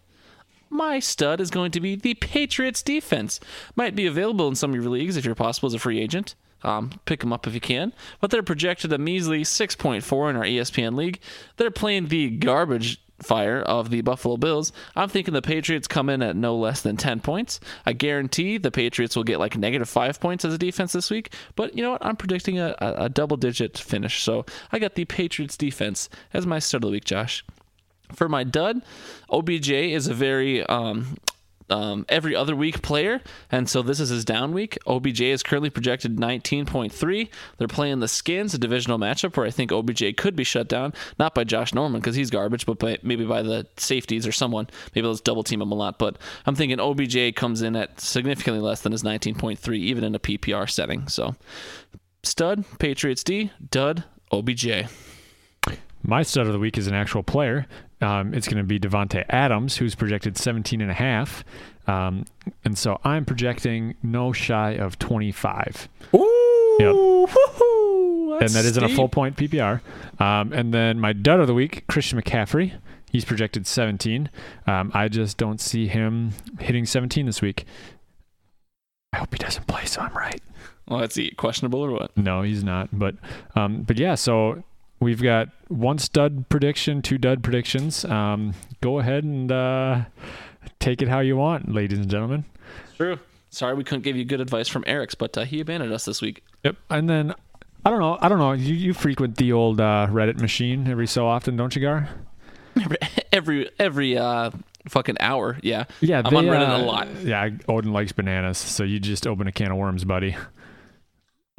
My stud is going to be the Patriots defense. Might be available in some of your leagues if you're possible as a free agent. Um, pick them up if you can. But they're projected a measly 6.4 in our ESPN league. They're playing the garbage fire of the Buffalo Bills. I'm thinking the Patriots come in at no less than 10 points. I guarantee the Patriots will get like negative five points as a defense this week. But you know what? I'm predicting a, a, double digit finish. So I got the Patriots defense as my start of the week, Josh. For my dud, OBJ is a very um, um, every other week player, and so this is his down week. OBJ is currently projected 19.3. They're playing the Skins, a divisional matchup where I think OBJ could be shut down, not by Josh Norman because he's garbage, but by, maybe by the safeties or someone. Maybe let's double team him a lot. But I'm thinking OBJ comes in at significantly less than his 19.3, even in a PPR setting. So stud, Patriots D, dud, OBJ. My stud of the week is an actual player. Um, it's going to be Davante Adams, who's projected 17 and a half. Um, and so I'm projecting no shy of 25. Ooh, Yep. and that isn't a full point PPR. Um, and then my dud of the week, Christian McCaffrey. He's projected 17. Um, I just don't see him hitting 17 this week. I hope he doesn't play, so I'm right. Well, that's he questionable or what? No, he's not. But um, but yeah, so we've got one stud prediction, two dud predictions. Um, go ahead and uh, take it how you want, ladies and gentlemen. True. Sorry we couldn't give you good advice from Eric's, but uh, he abandoned us this week. Yep. And then I don't know. I don't know. You you frequent the old uh, Reddit machine every so often, don't you, Gar? Every every, every uh, fucking hour, yeah. Yeah, I'm on Reddit uh, a lot. Yeah, Odin likes bananas, so you just open a can of worms, buddy.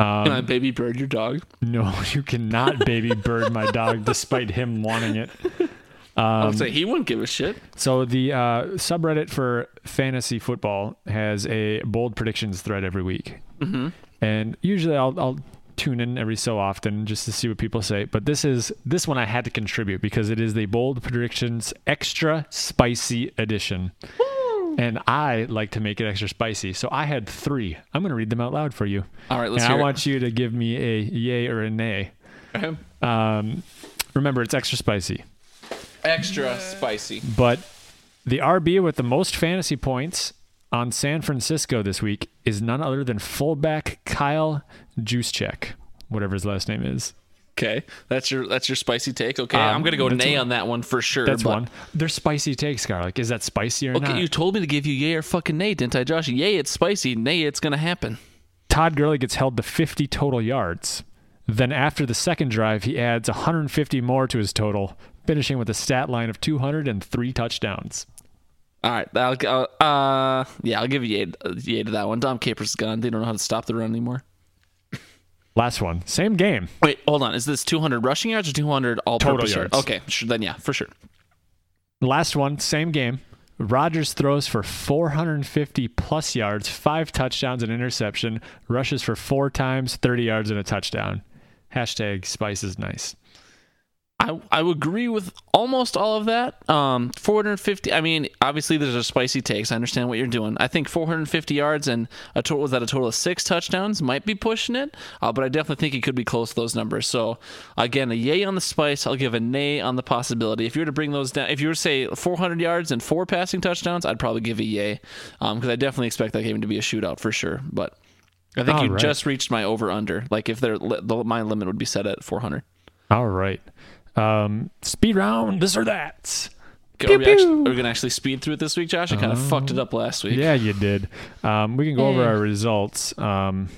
Can I Um, baby bird your dog? no, you cannot baby bird my dog, despite him wanting it. I Um, would say he wouldn't give a shit. So the uh, subreddit for fantasy football has a bold predictions thread every week, Mm-hmm. and usually I'll, I'll tune in every so often just to see what people say. But this is this one I had to contribute because it is the bold predictions extra spicy edition, and I like to make it extra spicy. So I had three. I'm going to read them out loud for you, All right, let's and I hear want you to give me a yay or a nay. it. Um, remember, it's extra spicy. Extra spicy. But the RB with the most fantasy points on San Francisco this week is none other than fullback Kyle Juszczyk, whatever his last name is. Okay, that's your that's your spicy take. Okay, Um, I'm gonna go nay one- on that one for sure. That's but- one. They're spicy takes, Garlic. Is that spicy or Okay, not? you told me to give you yay or fucking nay, didn't I, Josh? Yay, it's spicy. Nay, it's gonna happen. Todd Gurley gets held to 50 total yards. Then after the second drive, he adds 150 more to his total, finishing with a stat line of 203 touchdowns. All right, I'll, uh, yeah, I'll give you yay, yay to that one. Dom Capers is gone. They don't know how to stop the run anymore. Last one, same game. Wait, hold on. Is this 200 rushing yards or 200 all-purpose yards. Okay, sure, then yeah, for sure. Last one, same game. Rodgers throws for 450 plus yards, five touchdowns, and interception. Rushes for four times, 30 yards, and a touchdown. Hashtag spice is nice. I I would agree with almost all of that. Um, 450. I mean, obviously there's a spicy takes. I understand what you're doing. I think 450 yards and a total was that a total of six touchdowns might be pushing it, uh, but I definitely think he could be close to those numbers. So again, a yay on the spice. I'll give a nay on the possibility. If you were to bring those down, if you were to say 400 yards and four passing touchdowns, I'd probably give a yay because I definitely expect that game to be a shootout for sure. But I think All you right. just reached my over under. Like if their the, my limit would be set at 400. All right. Um, speed round, this or that. Okay, Are we, actually, are we gonna actually speed through it this week, Josh? I kind of fucked it up last week. Yeah, you did. Um, we can go over our results. Um,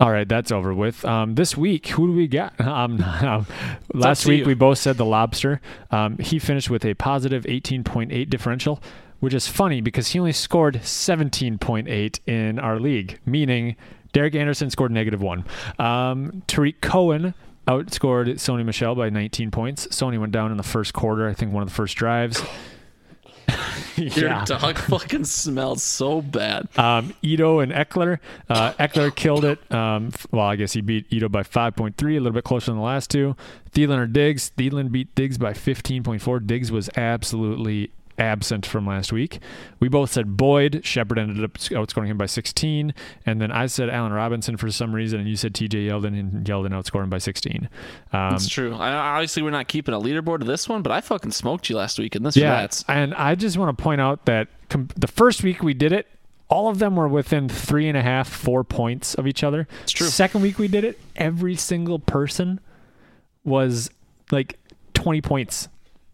all right, that's over with. Um, this week, who do we got? Um, um, last week, you. we both said the lobster. Um, he finished with a positive 18.8 differential, which is funny because he only scored 17.8 in our league, meaning Derek Anderson scored negative one. Um, Tarik Cohen outscored Sony Michel by 19 points. Sony went down in the first quarter, I think one of the first drives. Your dog fucking smells so bad. Um, Ito and Ekeler. Uh, Ekeler killed it. Um, well, I guess he beat Ito by 5.3, a little bit closer than the last two. Thielen or Diggs. Thielen beat Diggs by 15.4. Diggs was absolutely absent from last week. We both said Boyd. Shepard ended up outscoring him by 16. And then I said Allen Robinson for some reason, and you said TJ Yeldon, and Yeldon outscored him by 16. Um, It's true. I, obviously, we're not keeping a leaderboard of this one, but I fucking smoked you last week in this yeah. rats. And I just want to point out that com- the first week we did it, all of them were within three and a half, four points of each other. It's true. Second week we did it, every single person was like 20 points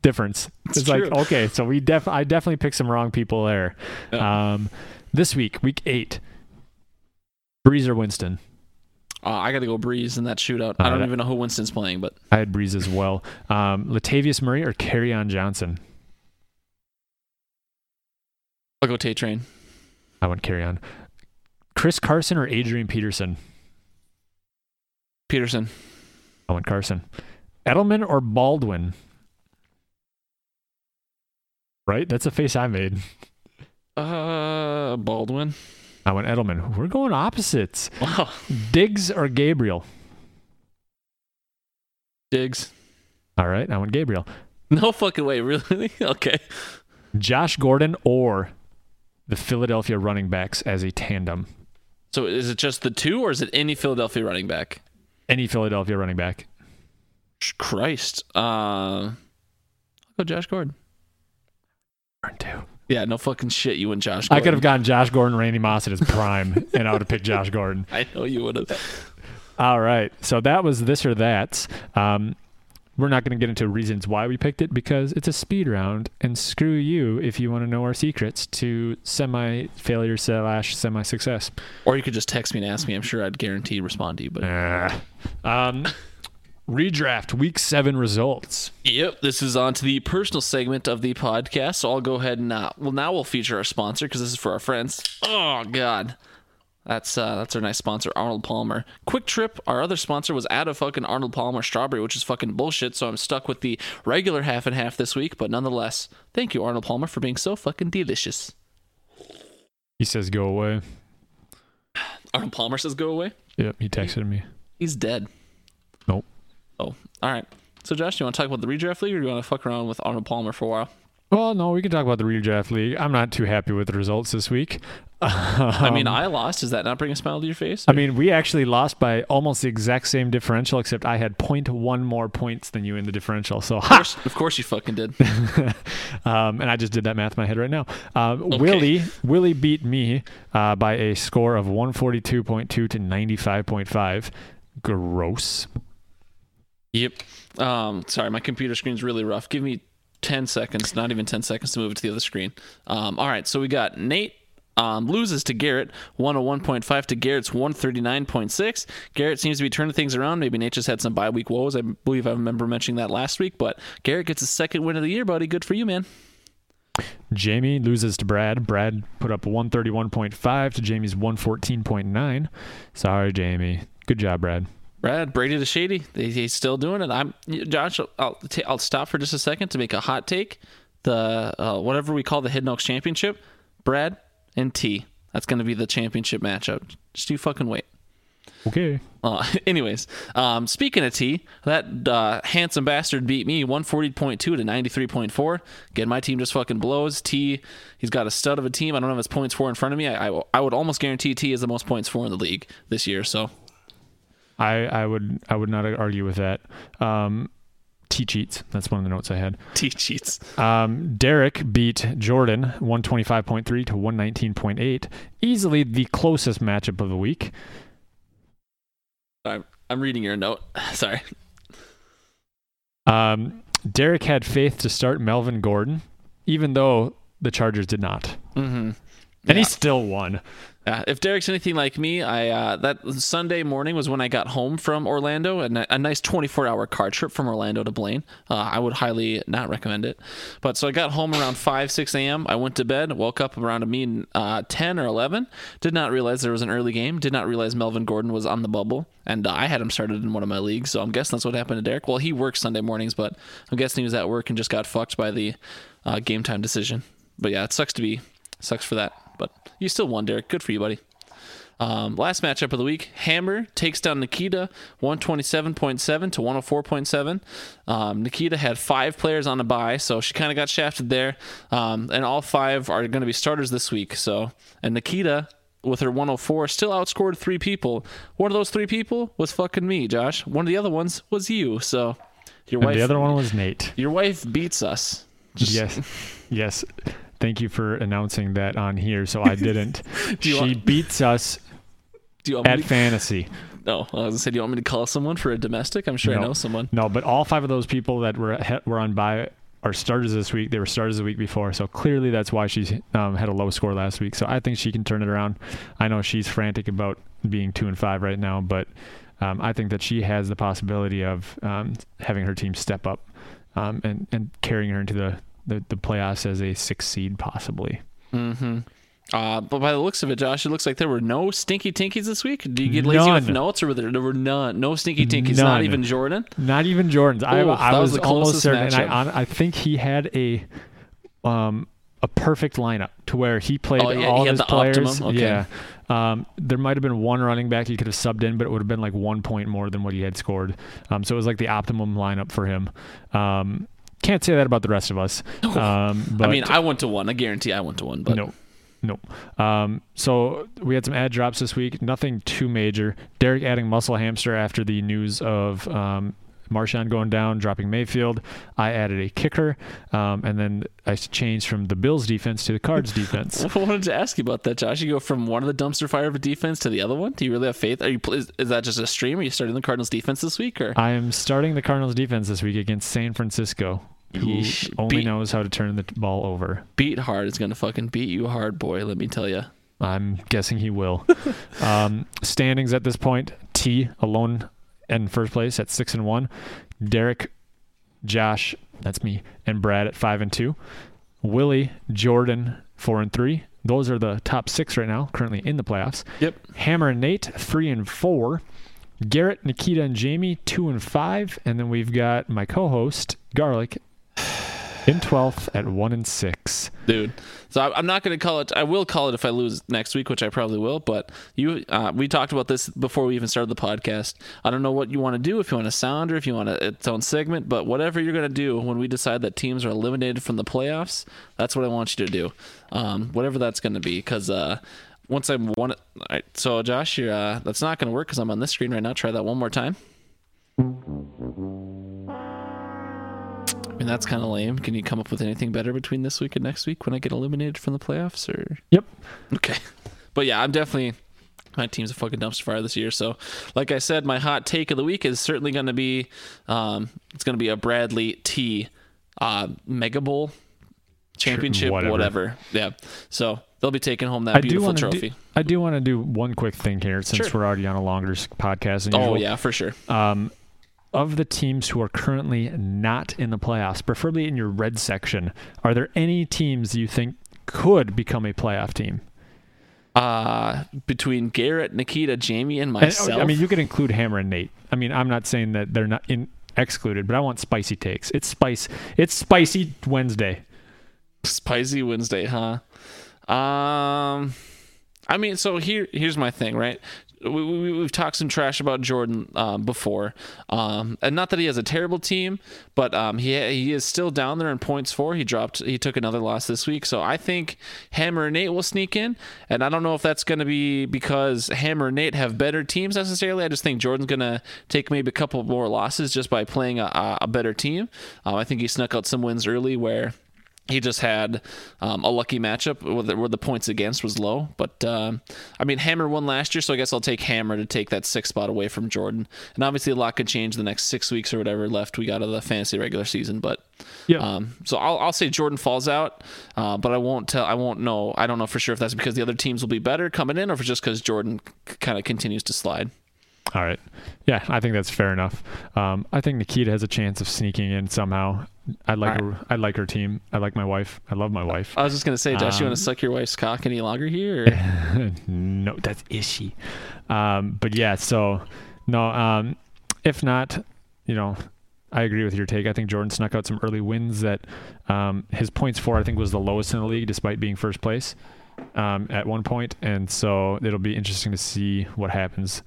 difference. It's, It's like, okay, so we def I definitely picked some wrong people there. Um, this week, week eight, Brees or Winston. Uh, I got to go Brees in that shootout. I don't even know who Winston's playing, but I had Brees as well. Um, Latavius Murray or on Johnson. I'll go Tay Train. I went Kerryon. Chris Carson or Adrian Peterson. Peterson. I went Carson. Edelman or Baldwin. Right, that's a face I made. Uh, Baldwin. I went Edelman. We're going opposites. Wow. Diggs or Gabriel. Diggs. All right, I went Gabriel. No fucking way. Really? okay. Josh Gordon or the Philadelphia running backs as a tandem. So is it just the two, or is it any Philadelphia running back? Any Philadelphia running back. Christ. Uh, I'll go Josh Gordon. Burn two. Yeah, no fucking shit. You and Josh. I could have gotten Josh Gordon, Randy Moss at his prime, and I would have picked Josh Gordon. I know you would have. All right. So that was this or that. Um, we're not going to get into reasons why we picked it because it's a speed round, and screw you if you want to know our secrets to semi failure slash semi success. Or you could just text me and ask me. I'm sure I'd guarantee respond to you. But Um, redraft week seven results. Yep, this is on to the personal segment of the podcast. So I'll go ahead and uh, well now we'll feature our sponsor because this is for our friends. Oh God, that's uh, that's our nice sponsor, Arnold Palmer. QuikTrip, our other sponsor, was out of fucking Arnold Palmer strawberry, which is fucking bullshit. So I'm stuck with the regular half and half this week. But nonetheless, thank you Arnold Palmer for being so fucking delicious. He says go away. Arnold Palmer says go away. Yep, he texted me. He's dead. Oh, all right. So Josh, do you want to talk about the redraft league, or do you want to fuck around with Arnold Palmer for a while? Well, no, we can talk about the redraft league. I'm not too happy with the results this week. I mean, I lost. Does that not bring a smile to your face? I mean, we actually lost by almost the exact same differential, except I had 0.1 more points than you in the differential. So, of course, of course you fucking did. um, and I just did that math in my head right now. Uh, Willie Willie beat me uh, by a score of 142.2 to 95.5. Gross. Yep. Um, sorry, my computer screen's really rough. Give me 10 seconds, not even 10 seconds to move it to the other screen. Um, all right, so we got Nate um, loses to Garrett, 101.5 to Garrett's 139.6. Garrett seems to be turning things around. Maybe Nate just had some bye week woes. I believe I remember mentioning that last week, but Garrett gets his second win of the year, buddy. Good for you, man. Jamie loses to Brad. Brad put up 131.5 to Jamie's 114.9. Sorry, Jamie. Good job, Brad. Brad Brady to Shady, he- he's still doing it. I'm Josh. I'll ta- I'll stop for just a second to make a hot take. The uh, whatever we call the Hidden Oaks Championship, Brad and T. That's going to be the championship matchup. Just you fucking wait. Okay. Uh, anyways, um, speaking of T, that uh, handsome bastard beat me 140.2 to 93.4. Again, my team just fucking blows. T, he's got a stud of a team. I don't have his points for in front of me. I, I, I would almost guarantee T is the most points for in the league this year. So I, I would I would not argue with that. Um, T cheats. That's one of the notes I had. T cheats. Um, Derek beat Jordan 125.3 to 119.8. Easily the closest matchup of the week. I'm, I'm reading your note. Sorry. Um, Derek had faith to start Melvin Gordon, even though the Chargers did not. Mm-hmm. And he still won. Uh, if Derek's anything like me, I uh, that Sunday morning was when I got home from Orlando, and a, nice 24-hour car trip from Orlando to Blaine. Uh, I would highly not recommend it. But so I got home around 5, 6 a.m. I went to bed, woke up around a mean uh, 10 or 11. Did not realize there was an early game. Did not realize Melvin Gordon was on the bubble, and uh, I had him started in one of my leagues. So I'm guessing that's what happened to Derek. Well, he works Sunday mornings, but I'm guessing he was at work and just got fucked by the uh, game time decision. But yeah, it sucks to be sucks for that. But you still won, Derek. Good for you, buddy. Um, last matchup of the week, Hammer takes down Nikita 127.7 to 104.7. Um, Nikita had five players on a bye, so she kind of got shafted there. Um, and all five are going to be starters this week. So, and Nikita with her 104 still outscored three people. One of those three people was fucking me, Josh. One of the other ones was you. So, your And wife, the other one was Nate. your wife beats us. Just- yes, yes. Thank you for announcing that on here, so I didn't. She want- beats us Do you want at to, fantasy. no, I was gonna say, do you want me to call someone for a domestic? I'm sure I know someone. No, but all five of those people that were were on by are starters this week. They were starters the week before, so clearly that's why she um, had a low score last week. So I think she can turn it around. I know she's frantic about being two and five right now, but um, I think that she has the possibility of um, having her team step up um, and and carrying her into the, the the playoffs as a six seed possibly. Mm-hmm. Uh, but by the looks of it, Josh, it looks like there were no stinky tinkies this week. Do you get lazy with notes, or were there, there were none? No stinky tinkies, not even Jordan. Not even Jordan's. I, Ooh, I that was was, almost certain. And I, I think he had a um a perfect lineup to where he played Oh, yeah, all he his the players. Okay. Yeah. Um, there might have been one running back he could have subbed in, but it would have been like one point more than what he had scored. Um, so it was like the optimum lineup for him. Um, can't say that about the rest of us. Um, but I mean, I went to one. I guarantee I went to one. But no. No. Um, so we had some ad drops this week. Nothing too major. Derek adding muscle hamster after the news of um, Marshawn going down, dropping Mayfield. I added a kicker, um, and then I changed from the Bills defense to the Cards defense. I wanted to ask you about that, Josh. You go from one of the dumpster fire of a defense to the other one. Do you really have faith? Are you is, is that just a stream? Are you starting the Cardinals defense this week, or I am starting the Cardinals defense this week against San Francisco, who Yeesh. only Beat- knows how to turn the ball over. Beathard is gonna fucking beat you hard, boy? Let me tell you. I'm guessing he will. um, standings at this point: T alone in first place at six and one. Derek, Josh, that's me, and Brad at five and two. Willie, Jordan, four and three. Those are the top six right now, currently in the playoffs. Yep. Hammer and Nate, three and four. Garrett, Nikita, and Jamie, two and five. And then we've got my co-host Garlic in twelfth at one and six. dude. So I'm not going to call it. I will call it if I lose next week, which I probably will. But you, uh, we talked about this before we even started the podcast. I don't know what you want to do. If you want a sound or if you want a, its own segment, but whatever you're going to do when we decide that teams are eliminated from the playoffs, that's what I want you to do. Um, whatever that's going to be, because uh, once I'm one. Right, so Josh, uh, that's not going to work because I'm on this screen right now. Try that one more time. I mean, that's kind of lame. Can you come up with anything better between this week and next week when I get eliminated from the playoffs? Or Yep. okay, but yeah, I'm definitely my team's a fucking dumpster fire this year. So, like I said, my hot take of the week is certainly going to be um, it's going to be a Bradley T uh, Mega Bowl championship, whatever. whatever. Yeah, so they'll be taking home that I beautiful trophy. do, I do want to do one quick thing here since Sure. we're already on a longer podcast than usual. oh yeah, for sure. Um, of the teams who are currently not in the playoffs, preferably in your red section, are there any teams you think could become a playoff team? Uh, between Garrett, Nikita, Jamie, and And, myself. I mean, you could include Hammer and Nate. I mean, I'm not saying that they're not in excluded, but I want spicy takes. It's spice. It's spicy Wednesday. Spicy Wednesday, huh? Um, I mean, so here here's my thing, right? We, we, we've talked some trash about Jordan um, before, um, and not that he has a terrible team, but um, he he is still down there in points for. He dropped, he took another loss this week, so I think Hammer and Nate will sneak in, and I don't know if that's going to be because Hammer and Nate have better teams necessarily. I just think Jordan's going to take maybe a couple more losses just by playing a, a- better team. Um, I think he snuck out some wins early where he just had um, a lucky matchup where the, where the points against was low. But um, I mean, Hammer won last year, so I guess I'll take Hammer to take that sixth spot away from Jordan. And obviously, a lot could change the next six weeks or whatever left we got of the fantasy regular season. But Yeah. um, so I'll, I'll say Jordan falls out, uh, but I won't tell. I won't know. I don't know for sure if that's because the other teams will be better coming in, or if it's just because Jordan kind of continues to slide. All right. Yeah, I think that's fair enough. Um, I think Nikita has a chance of sneaking in somehow. I like All her. I like her team. I like my wife. I love my wife. I was just gonna say, Josh, you Um, want to suck your wife's cock any longer here? No, that's ishy. Um, but yeah, so no. Um, if not, you know, I agree with your take. I think Jordan snuck out some early wins that um, his points for I think was the lowest in the league, despite being first place. um, at one point. point, and so it'll be interesting to see what happens.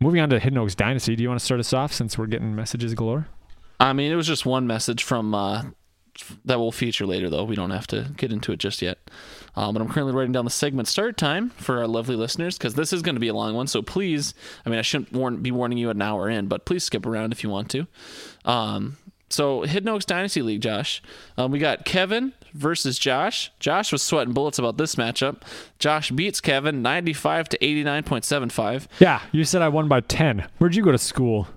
Moving on to Hidden Oaks Dynasty, do you want to start us off since we're getting messages galore? I mean, it was just one message from uh, that we'll feature later, though. We don't have to get into it just yet. Um, but I'm currently writing down the segment start time for our lovely listeners because this is going to be a long one. So please, I mean, I shouldn't warn, be warning you an hour in, but please skip around if you want to. Um, so Hidden Oaks Dynasty League, Josh. Um, we got Kevin versus Josh. Josh was sweating bullets about this matchup. Josh beats Kevin 95 to 89.75. Yeah, you said I won by 10. Where'd you go to school?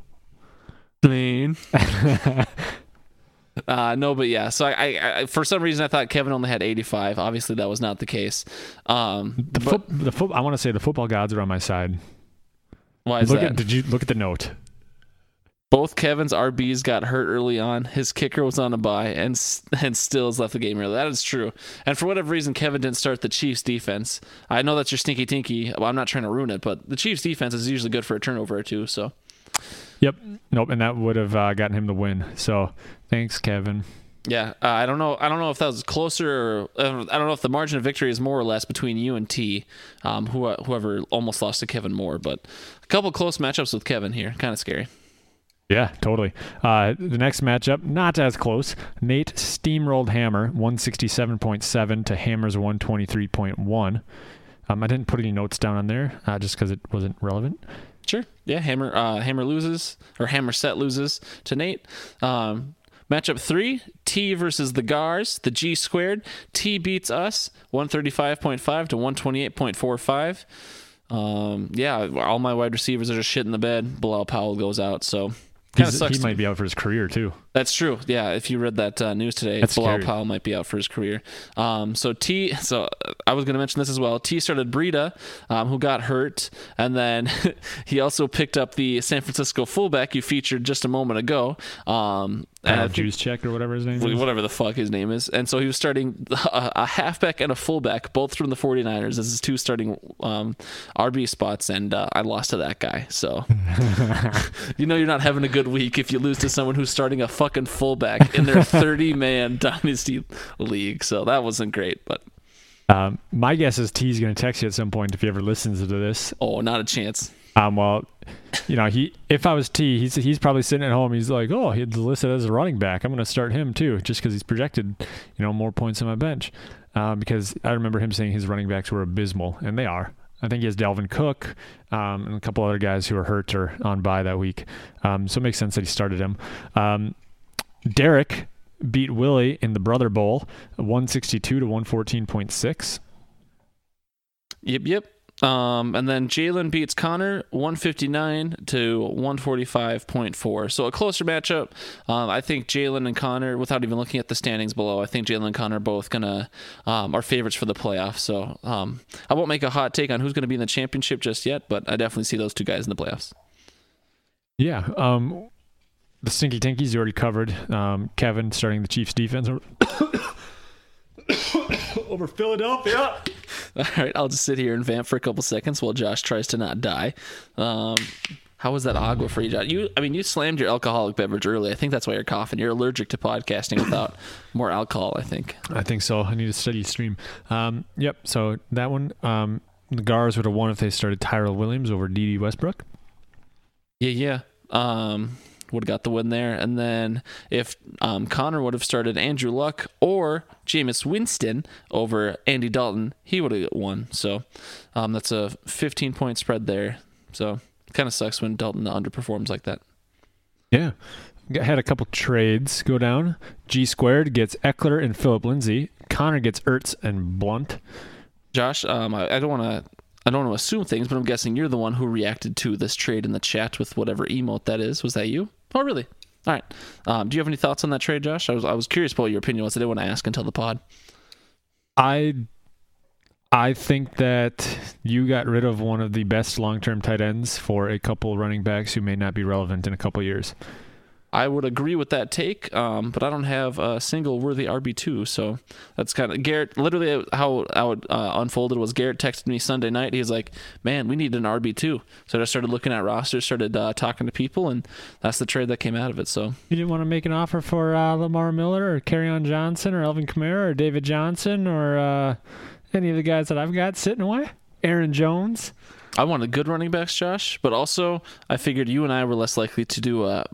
Clean. uh, no, but yeah. So I, I, I, for some reason, I thought Kevin only had 85. Obviously, that was not the case. Um, The foot, the foot, I want to say the football gods are on my side. why is Look that? at did you look at the note? Both Kevin's RBs got hurt early on. His kicker was on a bye, and and still has left the game early. That is true. And for whatever reason, Kevin didn't start the Chiefs' defense. I know that's your stinky tinky. Well, I'm not trying to ruin it, but the Chiefs' defense is usually good for a turnover or two. So Yep. Nope. And that would have uh, gotten him the win. So thanks, Kevin. yeah, uh, I don't know. I don't know if that was closer. Or, I don't I don't know if the margin of victory is more or less between you and T, um, who, whoever almost lost to Kevin Moore. But a couple close matchups with Kevin here, kind of scary. Yeah, totally. Uh, the next matchup, not as close. Nate steamrolled Hammer 167.7 to Hammer's 123.1. Um, I didn't put any notes down on there uh, just because it wasn't relevant. Sure. Yeah, Hammer uh, Hammer loses or Hammer set loses to Nate. Um, matchup three: T versus the Gars, the G squared. T beats us 135.5 to 128.45. Um, yeah, all my wide receivers are just shit in the bed. Bilal Powell goes out, so kind of sucks. he might be out for his career too. That's true. Yeah, if you read that uh, news today, That's Bilal scary. Powell might be out for his career. Um, so T, so uh, I was going to mention this as well. T started Breida, um, who got hurt, and then he also picked up the San Francisco fullback you featured just a moment ago. Um, Uh, Juice check or whatever his name is. whatever the fuck his name is. And so he was starting a, a halfback and a fullback, both from the 49ers, as his two starting um, RB spots, and uh, I lost to that guy. So you know you're not having a good week if you lose to someone who's starting a fucking fullback in their 30 man dynasty league. So that wasn't great, but Um, my guess is T's going to text you at some point if he ever listens to this. oh, not a chance. Um, well, you know, he if I was T, he's he's probably sitting at home. He's like, oh, he's listed as a running back. I'm going to start him too, just because he's projected, you know, more points on my bench. Um, because I remember him saying his running backs were abysmal, and they are. I think he has Dalvin Cook um, and a couple other guys who are hurt or on bye that week. Um, so it makes sense that he started him. Um, Derek beat Willie in the Brother Bowl, 162 to 114.6. Yep, yep. Um, and then Jalen beats Connor 159 to 145.4. So a closer matchup. Um, I think Jalen and Connor, without even looking at the standings below, I think Jalen and Connor are both gonna um, are favorites for the playoffs. So um, I won't make a hot take on who's gonna be in the championship just yet, but I definitely see those two guys in the playoffs. Yeah. Um, the Stinky Tinkies you already covered. Um, Kevin starting the Chiefs defense over, over Philadelphia. All right, I'll just sit here and vamp for a couple seconds while Josh tries to not die. Um, how was that agua for you, Josh? You, I mean, you slammed your alcoholic beverage early. I think that's why you're coughing. You're allergic to podcasting without more alcohol. I think. I think so. I need a steady stream. Um, yep. So that one, um, the Gars would have won if they started Tyrell Williams over Dede Westbrook. Yeah, yeah. Um, would have got the win there. And then if um, Connor would have started Andrew Luck or Jameis Winston over Andy Dalton, he would have won. So um, that's a 15 point spread there. So kind of sucks when Dalton underperforms like that. Yeah. Got- Had a couple trades go down. G squared gets Ekeler and Philip Lindsay. Connor gets Ertz and Blunt. Josh, um, I, I don't want to. I don't want to assume things, but I'm guessing you're the one who reacted to this trade in the chat with whatever emote that is. Was that you? Oh, really? All right. Um, do you have any thoughts on that trade, Josh? I was I was curious about what your opinion was. I didn't want to ask until the pod. I I think that you got rid of one of the best long-term tight ends for a couple running backs who may not be relevant in a couple years. I would agree with that take, um, but I don't have a single worthy RB two, so that's kind of Garrett. Literally, how how it uh, unfolded was Garrett texted me Sunday night. He's like, "Man, we need an RB two. So I started looking at rosters, started uh, talking to people, and that's the trade that came out of it. So You didn't want to make an offer for uh, Lamar Miller or on Johnson or Alvin Kamara or David Johnson or uh, any of the guys that I've got sitting away. Aaron Jones. I wanted good running backs, Josh, but also I figured you and I were less likely to do a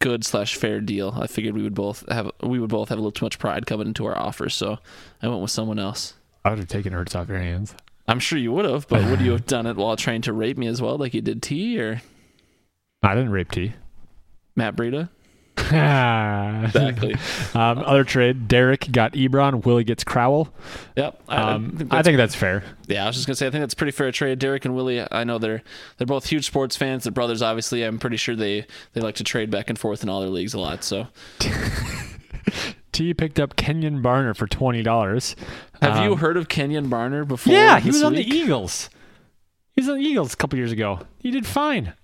good slash fair deal. I figured we would both have we would both have a little too much pride coming into our offers, so I went with someone else. I would have taken Ertz off your hands. I'm sure you would have, but would you have done it while trying to rape me as well, like you did T or I didn't rape T. Matt Breida? exactly. um, other trade: Derek got Ebron. Willie gets Crowell. Yep. I, Um, I think I that's, think that's fair. yeah, I was just gonna say I think that's pretty fair trade. Derek and Willie, I know they're they're both huge sports fans. They're brothers, obviously. I'm pretty sure they they like to trade back and forth in all their leagues a lot. So T picked up Kenjon Barner for twenty dollars. have you heard of Kenjon Barner before? Um, Yeah, he was on the Eagles. He was on the Eagles a couple years ago. He did fine.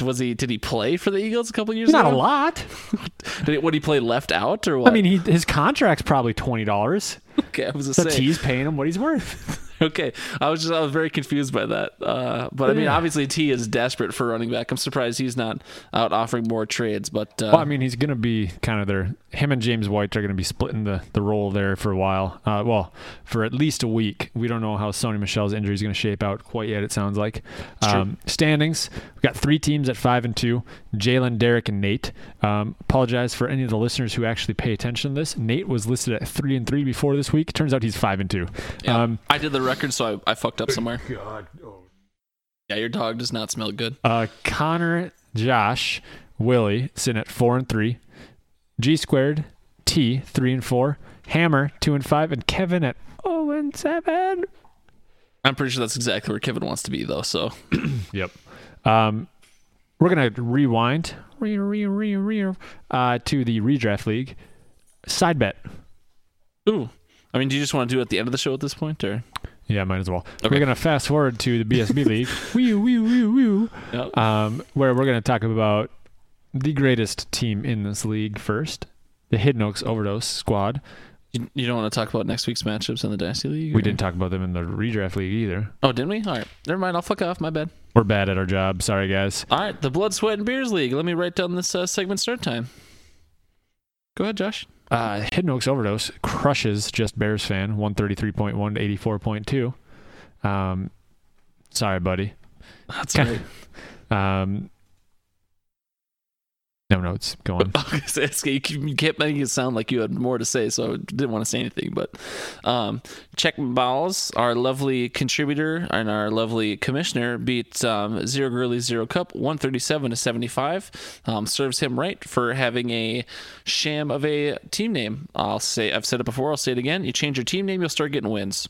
Was he? Did he play for the Eagles a couple years Not ago? a lot. Did he, would he play left out or what? I mean, he, his contract's probably twenty dollars. okay, I was So gonna say. T's paying him what he's worth. Okay, I was just I was very confused by that. Uh, but I mean, Yeah. obviously T is desperate for running back. I'm surprised he's not out offering more trades. But uh, Well, I mean, he's going to be kind of their. Him and James White are going to be splitting the, the role there for a while. Uh, well, for at least a week. We don't know how Sony Michel's injury is going to shape out quite yet. It sounds like. Um, standings: We've got three teams at five and two. Jalen, Derek, and Nate. Um, apologize for any of the listeners who actually pay attention to this. Nate was listed at three and three before this week. Turns out he's five and two. yeah, Um, I did the record, so I, I fucked up somewhere. God. Oh. Yeah, your dog does not smell good. Uh, Connor, Josh, Willie sitting at four and three. G squared, T three and four. Hammer two and five, and Kevin at zero and seven. I'm pretty sure that's exactly where Kevin wants to be, though. So Yep. Um, we're gonna rewind re, re, re, re, uh, to the redraft league. Side bet. Ooh. I mean, do you just want to do it at the end of the show at this point, or? Yeah, might as well. Okay. We're gonna fast forward to the BSB league. Wee wee wee wee. Yep. um, where we're going to talk about the greatest team in this league first, the Hidden Oaks Overdose Squad. You, you don't want to talk about next week's matchups in the Dynasty League? We didn't talk about them in the redraft league either. Oh, didn't we? All right. Never mind. I'll fuck off. My bad. We're bad at our job. Sorry, guys. All right. The Blood, Sweat, and Beers League. Let me write down this uh, segment start time. Go ahead, Josh. Uh, Hidden Oaks Overdose crushes just Bears fan, 133.1 to 84.2. Um, sorry, buddy. That's right. Um, no notes. Go on. Was you kept making it sound like you had more to say, so I didn't want to say anything. But um, Check Balls, our lovely contributor and our lovely commissioner, beat um, Zero Girly Zero Cup 137 to 75. Um, serves him right for having a sham of a team name. I'll say I've said it before. I'll say it again. You change your team name, you'll start getting wins.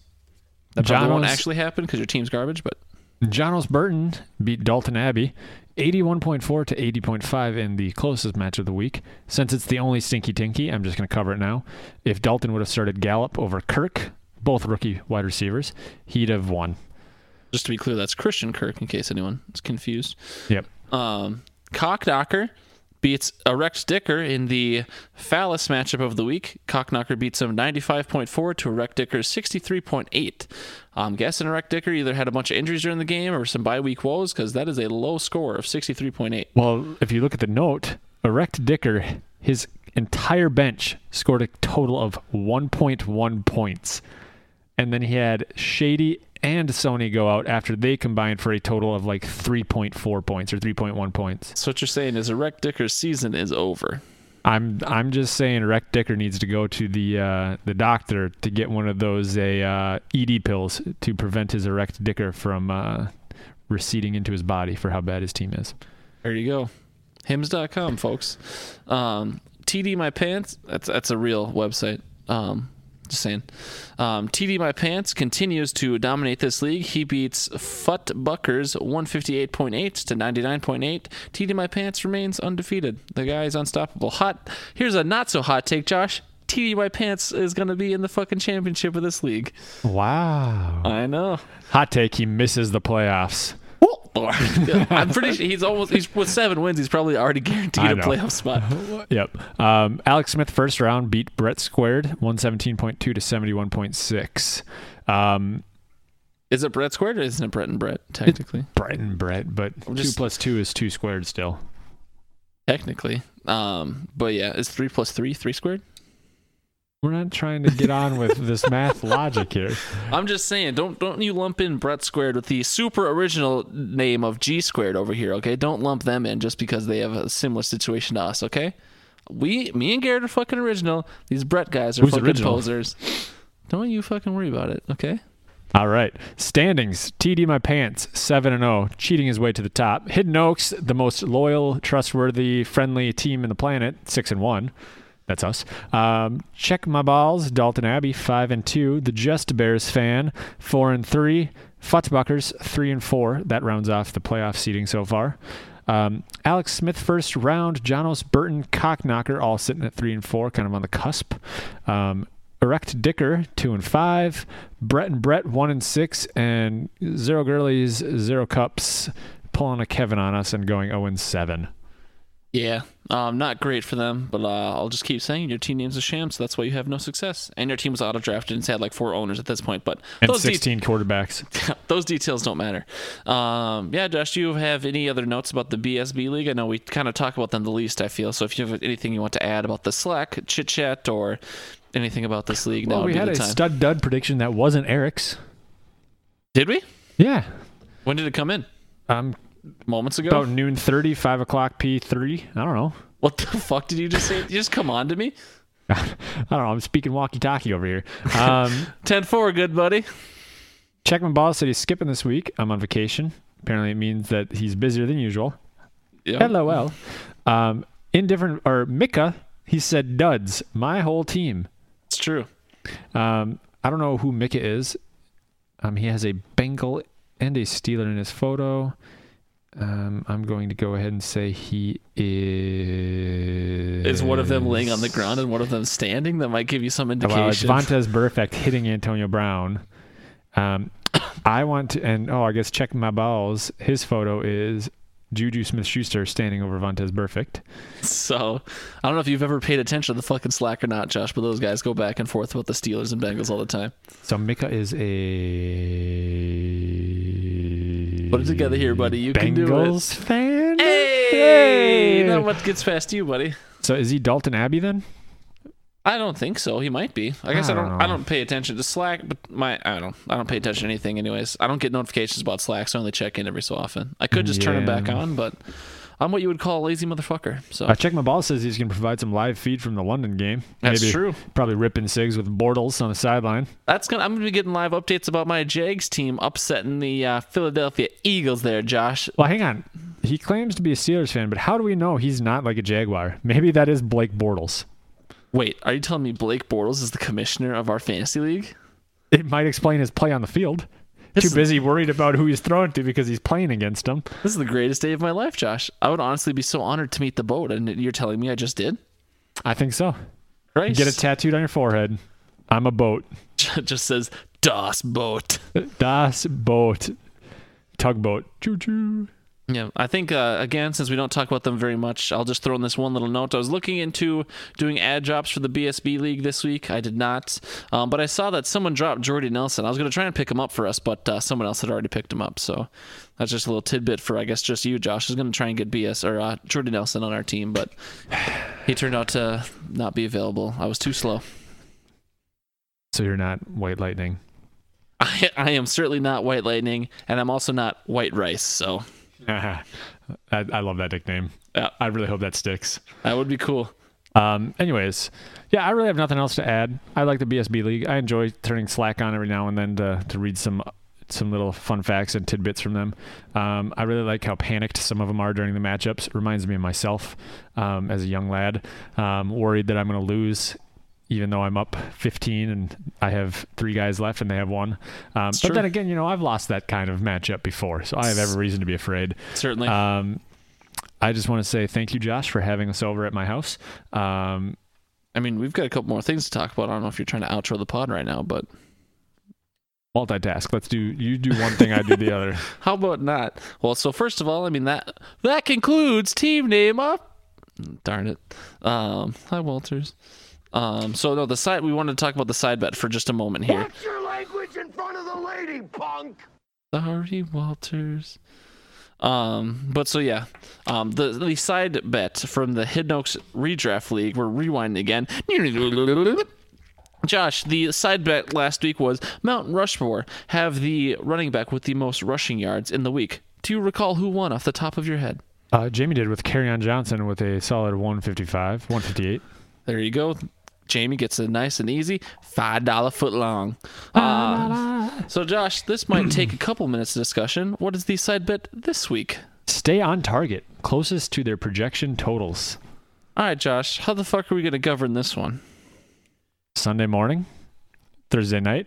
That probably won't Jono's- actually happen because your team's garbage, but Jonos Burton beat Dalton Abbey 81.4 to 80.5 in the closest match of the week. Since it's the only stinky tinky, I'm just going to cover it now. If Dalton would have started Gallup over Kirk, both rookie wide receivers, he'd have won. just to be clear, that's Christian Kirk in case anyone is confused. Yep. Um, Cockknocker beats Erect Dicker in the phallus matchup of the week. Cockknocker beats him 95.4 to Erect Dicker's 63.8. I'm guessing Erect Dicker either had a bunch of injuries during the game or some bye week woes because that is a low score of 63.8. Well, if you look at the note, Erect Dicker, his entire bench scored a total of 1.1 points. And then he had Shady and Sony go out after they combined for a total of like 3.4 points or 3.1 points. So what you're saying is Erect Dicker's season is over. I'm I'm just saying Rec Dicker needs to go to the uh, the doctor to get one of those a uh, ED pills to prevent his erect dicker from uh, receding into his body for how bad his team is. There you go. Hims.com, folks. Um, TD My Pants, that's that's a real website. Um, just saying. Um, TD My Pants continues to dominate this league. He beats Fut Buckers 158.8 to 99.8. TD My Pants remains undefeated. The guy is unstoppable. Hot. Here's a not so hot take, Josh. TD My Pants is going to be in the fucking championship of this league. Wow. I know. Hot take: He misses the playoffs. I'm pretty sure he's almost he's with seven wins. He's probably already guaranteed a playoff spot. Yep. Um, Alex Smith first round beat Brett Squared 117.2 to 71.6. Um, Is it Brett squared or isn't it Brett and Brett? Technically, Brett and Brett, but I'm two just- plus two is two squared still. technically. Um, but yeah, is three plus three three squared? We're not trying to get on with this math logic here. I'm just saying, don't don't you lump in Brett squared with the super original name of G squared over here, okay? Don't lump them in just because they have a similar situation to us, okay? We, me and Garrett are fucking original. These Brett guys are Who's fucking original? posers. Don't you fucking worry about it, okay? All right. Standings. TD my pants, 7 and 0, cheating his way to the top. Hidden Oaks, the most loyal, trustworthy, friendly team in the planet, 6 and 1. That's us. Um, check my balls, Dalton Abbey, 5 and 2. The Just Bears fan, 4 and 3. Futzbuckers, 3 and 4. That rounds off the playoff seeding so far. Um, Alex Smith first round, Jonos Burton, Cockknocker, all sitting at 3 and 4, kind of on the cusp. Um, Erect Dicker, two and five. Brett and Brett, one and six, and zero girlies, zero cups, pulling a Kevin on us and going zero and seven. Yeah, um, not great for them, but uh, I'll just keep saying your team name's a sham, so that's why you have no success. And your team was auto drafted and had like four owners at this point, but And those, de- sixteen quarterbacks. those details don't matter. Um, yeah, Josh, do you have any other notes about the BSB league? I know we kind of talk about them the least. I feel so. If you have anything you want to add about the Slack chit chat or anything about this league, now Well, would we be had the a time. stud dud prediction that wasn't Eric's. Did we? Yeah, When did it come in? um, Moments ago. about noon thirty, five o'clock P three. I don't know. What the fuck did you just say? You just come on to me. I don't know. I'm speaking walkie talkie over here. Um, 10-4, good buddy. check my boss said he's skipping this week. I'm on vacation. Apparently, it means that he's busier than usual. Yeah. LOL. Um, indifferent or Mika, he said duds. My whole team. It's true. Um, I don't know who Mika is. Um, he has a Bengal and a Steeler in his photo. Um, I'm going to go ahead and say he is. Is one of them laying on the ground and one of them standing? That might give you some indication. It's Vontaze Burfict hitting Antonio Brown. Um, I want to, and oh, I guess check my balls. His photo is Juju Smith Schuster standing over Vontaze Burfict. So I don't know if you've ever paid attention to the fucking Slack or not, Josh, but those guys go back and forth with the Steelers and Bengals all the time. So Mika is a. Put it together here, buddy. You can do it. Bengals fan. Hey, Hey! not what gets past you, buddy. So is he Dalton Abbey then? I don't think so. He might be. I guess I I don't. don't I don't pay attention to Slack, but my I don't. I don't pay attention to anything, anyways. I don't get notifications about Slack, so I only check in every so often. I could just turn it back on, but I'm what you would call a lazy motherfucker. So I check my ball says he's going to provide some live feed from the London game. That's Maybe true. Probably ripping cigs with Bortles on the sideline. that's gonna. I'm gonna be getting live updates about my Jags team upsetting the uh, Philadelphia Eagles. There, Josh. Well, hang on. He claims to be a Steelers fan, but how do we know he's not like a Jaguar? Maybe that is Blake Bortles. Wait, are you telling me Blake Bortles is the commissioner of our fantasy league? It might explain his play on the field. This Too busy worried about who he's throwing to because he's playing against him. This is the greatest day of my life, Josh. I would honestly be so honored to meet the boat, and you're telling me I just did. I think so. Right? Get it tattooed on your forehead. I'm a boat. just says Das Boat. Das Boat. Tugboat. Choo choo. Yeah, I think uh, again, since we don't talk about them very much, I'll just throw in this one little note. I was looking into doing add drops for the BSB League this week. I did not, um, but I saw that someone dropped Jordy Nelson. I was going to try and pick him up for us, but uh, someone else had already picked him up. So that's just a little tidbit for, I guess, just you, Josh. I was going to try and get BS or uh, Jordy Nelson on our team, but he turned out to not be available. I was too slow. So you're not White Lightning. I, I am certainly not White Lightning, and I'm also not White Rice. So I, I love that nickname. Yeah. I really hope that sticks. that would be cool. Um, anyways, yeah, I really have nothing else to add. I like the BSB league. I enjoy turning Slack on every now and then to, to read some some little fun facts and tidbits from them. Um, I really like how panicked some of them are during the matchups. It reminds me of myself um, as a young lad, um, worried that I'm going to lose. Even though I'm up 15 and I have three guys left and they have one, um, but true. then again, you know I've lost that kind of matchup before, so I have every reason to be afraid. Certainly. Um, I just want to say thank you, Josh, for having us over at my house. Um, I mean, we've got a couple more things to talk about. I don't know if you're trying to outro the pod right now, but multitask. Let's do you do one thing, I do the other. how about not? Well, so first of all, I mean that that concludes team name up. Darn it. Um, hi Walters. Um, so no, the side we wanted to talk about the side bet for just a moment here. Watch your language in front of the lady, punk! Sorry, Walters. Um, but so yeah, um, the the side bet from the Hidden Oaks redraft league. We're rewinding again. Josh, the side bet last week was Mountain Rushmore have the running back with the most rushing yards in the week. Do you recall who won off the top of your head? Uh, Jamie did with on Johnson with a solid 155, 158. There you go. Jamie gets a nice and easy five dollar foot long. Uh, so, Josh, this might take a couple minutes of discussion. What is the side bet this week? Stay on target, closest to their projection totals. All right, Josh, how the fuck are we going to govern this one? Sunday morning, Thursday night.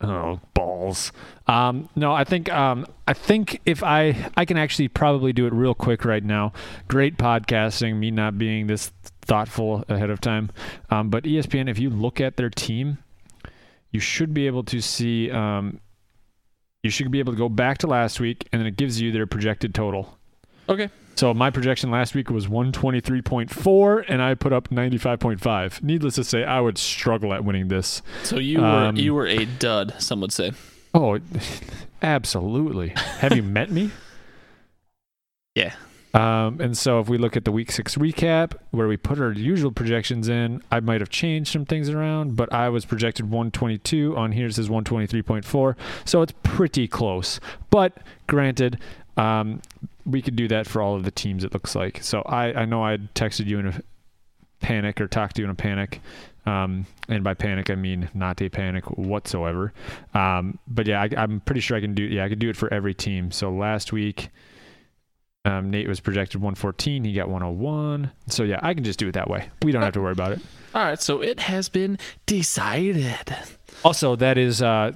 Oh balls! Um, no, I think um, I think if I I can actually probably do it real quick right now. Great podcasting, me not being this thoughtful ahead of time. Um, but ESPN, if you look at their team, you should be able to see. Um, you should be able to go back to last week, and then it gives you their projected total. Okay. So my projection last week was 123.4, and I put up 95.5. Needless to say, I would struggle at winning this. So you were Um, you were a dud. Some would say. Oh, absolutely. Have you met me? Yeah. Um, and so if we look at the week six recap, where we put our usual projections in, I might have changed some things around, but I was projected 122. On here it says 123.4. So it's pretty close. But granted, um, we could do that for all of the teams, it looks like. So I, I know I texted you in a panic or talked to you in a panic. Um, and by panic, I mean not a panic whatsoever. Um, but yeah, I, I'm pretty sure I can do. Yeah, I could do it for every team. So last week, um, Nate was projected 114. He got 101. So yeah, I can just do it that way. We don't have to worry about it. All right. So it has been decided. Also, that is, uh,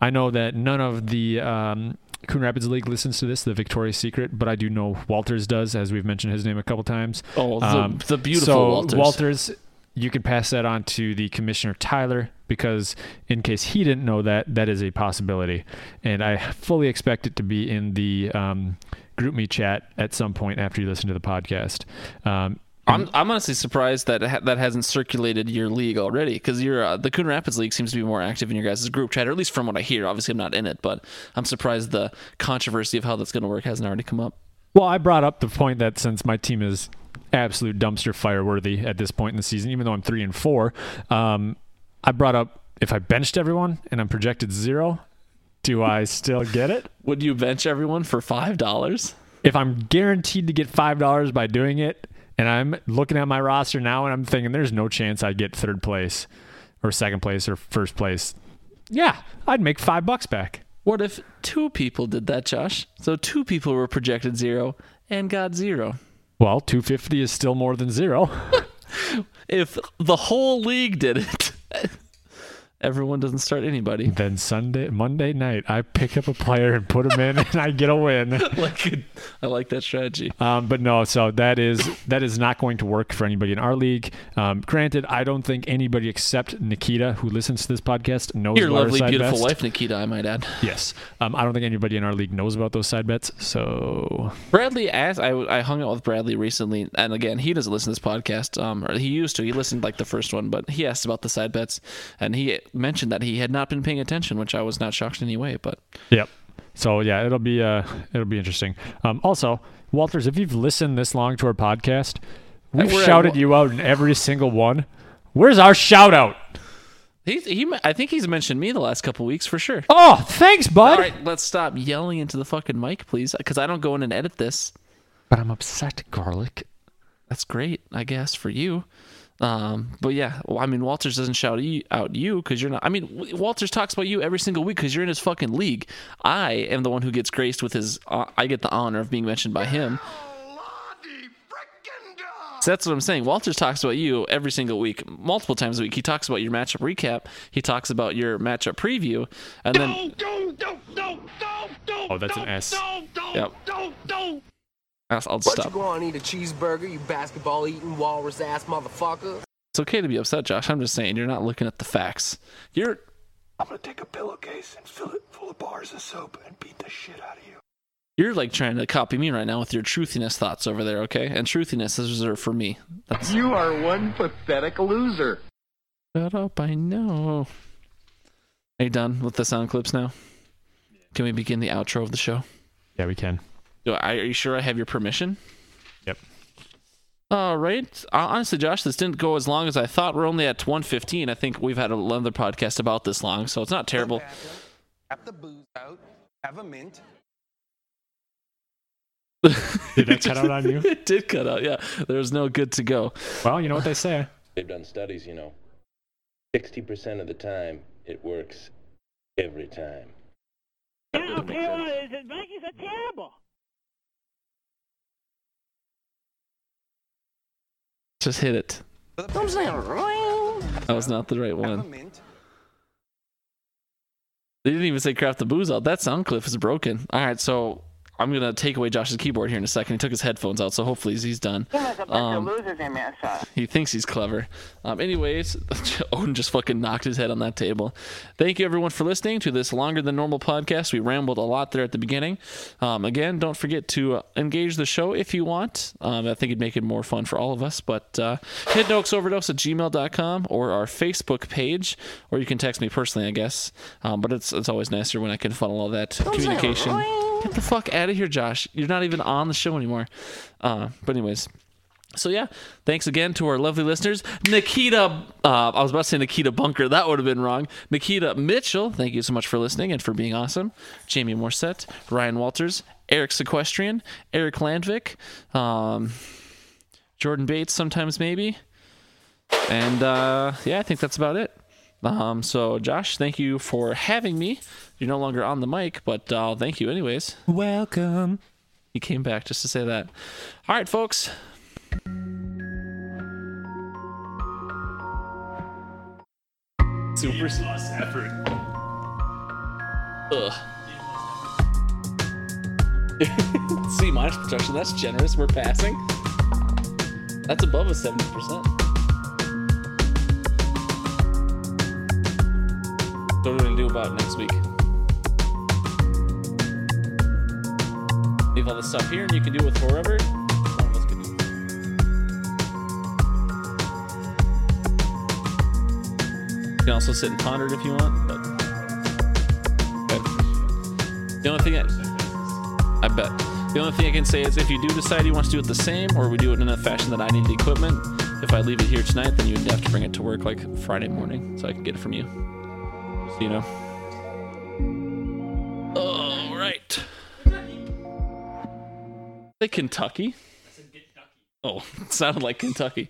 I know that none of the um, Coon Rapids League listens to this, the Victoria's Secret, but I do know Walters does, as we've mentioned his name a couple times. Oh, the, Um, the beautiful so Walters. Walters, you can pass that on to the commissioner Tyler because in case he didn't know that, that is a possibility, and I fully expect it to be in the um, GroupMe chat at some point after you listen to the podcast. Um, I'm I'm honestly surprised that ha- that hasn't circulated your league already because your uh, the Coon Rapids League seems to be more active in your guys' group chat, or at least from what I hear. Obviously, I'm not in it, but I'm surprised the controversy of how that's going to work hasn't already come up. Well, I brought up the point that since my team is absolute dumpster fire worthy at this point in the season, even though I'm three and four, um, I brought up if I benched everyone and I'm projected zero, do I still get it? Would you bench everyone for five dollars? If I'm guaranteed to get five dollars by doing it, and I'm looking at my roster now and I'm thinking there's no chance I'd get third place or second place or first place, yeah, I'd make five bucks back. What if two people did that, Josh? So two people were projected zero and got zero. Well, 250 is still more than zero. If the whole league did it, everyone doesn't start anybody. then Sunday, Monday night, I pick up a player and put him in, and I get a win. like I like that strategy. Um, but no, so that is that is not going to work for anybody in our league. Um, granted, I don't think anybody except Nikita, who listens to this podcast, knows Your lovely, beautiful bets. wife, Nikita, I might add. Yes, um, I don't think anybody in our league knows about those side bets. So Bradley asked. I, I hung out with Bradley recently, and again, he doesn't listen to this podcast. Um, or he used to. He listened like the first one, but he asked about the side bets, and he mentioned that he had not been paying attention, which I was not shocked in any way. But Yep. So yeah, it'll be uh it'll be interesting. Um, also, Walters, if you've listened this long to our podcast, we've we're shouted wa- you out in every single one. Where's our shout out? he, he, I think he's mentioned me the last couple weeks for sure. Oh, thanks, bud. All right, let's stop yelling into the fucking mic, please, because I don't go in and edit this. But I'm upset, garlic. That's great, I guess, for you. Um, but yeah, well, I mean, Walters doesn't shout you, out you because you're not. I mean, Walters talks about you every single week because you're in his fucking league. I am the one who gets graced with his. Uh, I get the honor of being mentioned by him. So that's what I'm saying. Walters talks about you every single week, multiple times a week. He talks about your matchup recap. He talks about your matchup preview, and then Oh, that's an S. Yep. I'll, I'll Why don't you go on and eat a cheeseburger, you basketball eating walrus ass motherfucker? It's okay to be upset, Josh. I'm just saying you're not looking at the facts. You're I'm gonna take a pillowcase and fill it full of bars of soap and beat the shit out of you. You're like trying to copy me right now with your truthiness thoughts over there, okay? And truthiness is reserved for me. That's You are one pathetic loser. shut up, I know. Are you done with the sound clips now? Can we begin the outro of the show? Yeah, we can. Do I, are you sure I have your permission? Yep. All right. Honestly, Josh, this didn't go as long as I thought. We're only at 115. I think we've had another podcast about this long, so it's not terrible. Have the booze out. Have a mint. Did that cut out on you? it did cut out. Yeah, there was no good to go. Well, you know what they say. They've done studies, you know. 60% of the time, it works every time. That doesn't make sense. Vikings are terrible. Just hit it. That was not the right one. They didn't even say craft the booze out. That sound clip is broken. All right, so I'm gonna take away Josh's keyboard here in a second. He took his headphones out, so hopefully he's done. There's a bunch Um, of losers in Minnesota. He thinks he's clever. Um, anyways, Odin just fucking knocked his head on that table. Thank you everyone for listening to this longer than normal podcast. We rambled a lot there at the beginning. Um, again, don't forget to uh, engage the show if you want. Um, I think it'd make it more fun for all of us. But uh, hit overdose at gmail.com or our Facebook page, or you can text me personally, I guess. Um, but it's, it's always nicer when I can funnel all that communication. Get the fuck out of here, Josh. You're not even on the show anymore. Uh, but anyways. So yeah, thanks again to our lovely listeners. Nikita, uh, I was about to say Nikita Bunker. That would have been wrong. Nikita Mitchell, thank you so much for listening and for being awesome. Jamie Morset, Ryan Walters, Eric Sequestrian, Eric Landvik, um, Jordan Bates, sometimes maybe, and uh, yeah, I think that's about it. Um, so Josh, thank you for having me. You're no longer on the mic, but uh, thank you anyways. Welcome. You came back just to say that. All right, folks. Super effort. Ugh. C minus protection. That's generous. We're passing. That's above a seventy percent. What are we gonna do about next week? Leave all this stuff here, and you can do it with do. You can also sit and ponder it if you want, but okay. the only thing I, I bet the only thing I can say is if you do decide you want to do it the same, or we do it in a fashion that I need the equipment. If I leave it here tonight, then you would have to bring it to work like Friday morning, so I can get it from you. You know. All right. Say Kentucky. Oh, it sounded like Kentucky.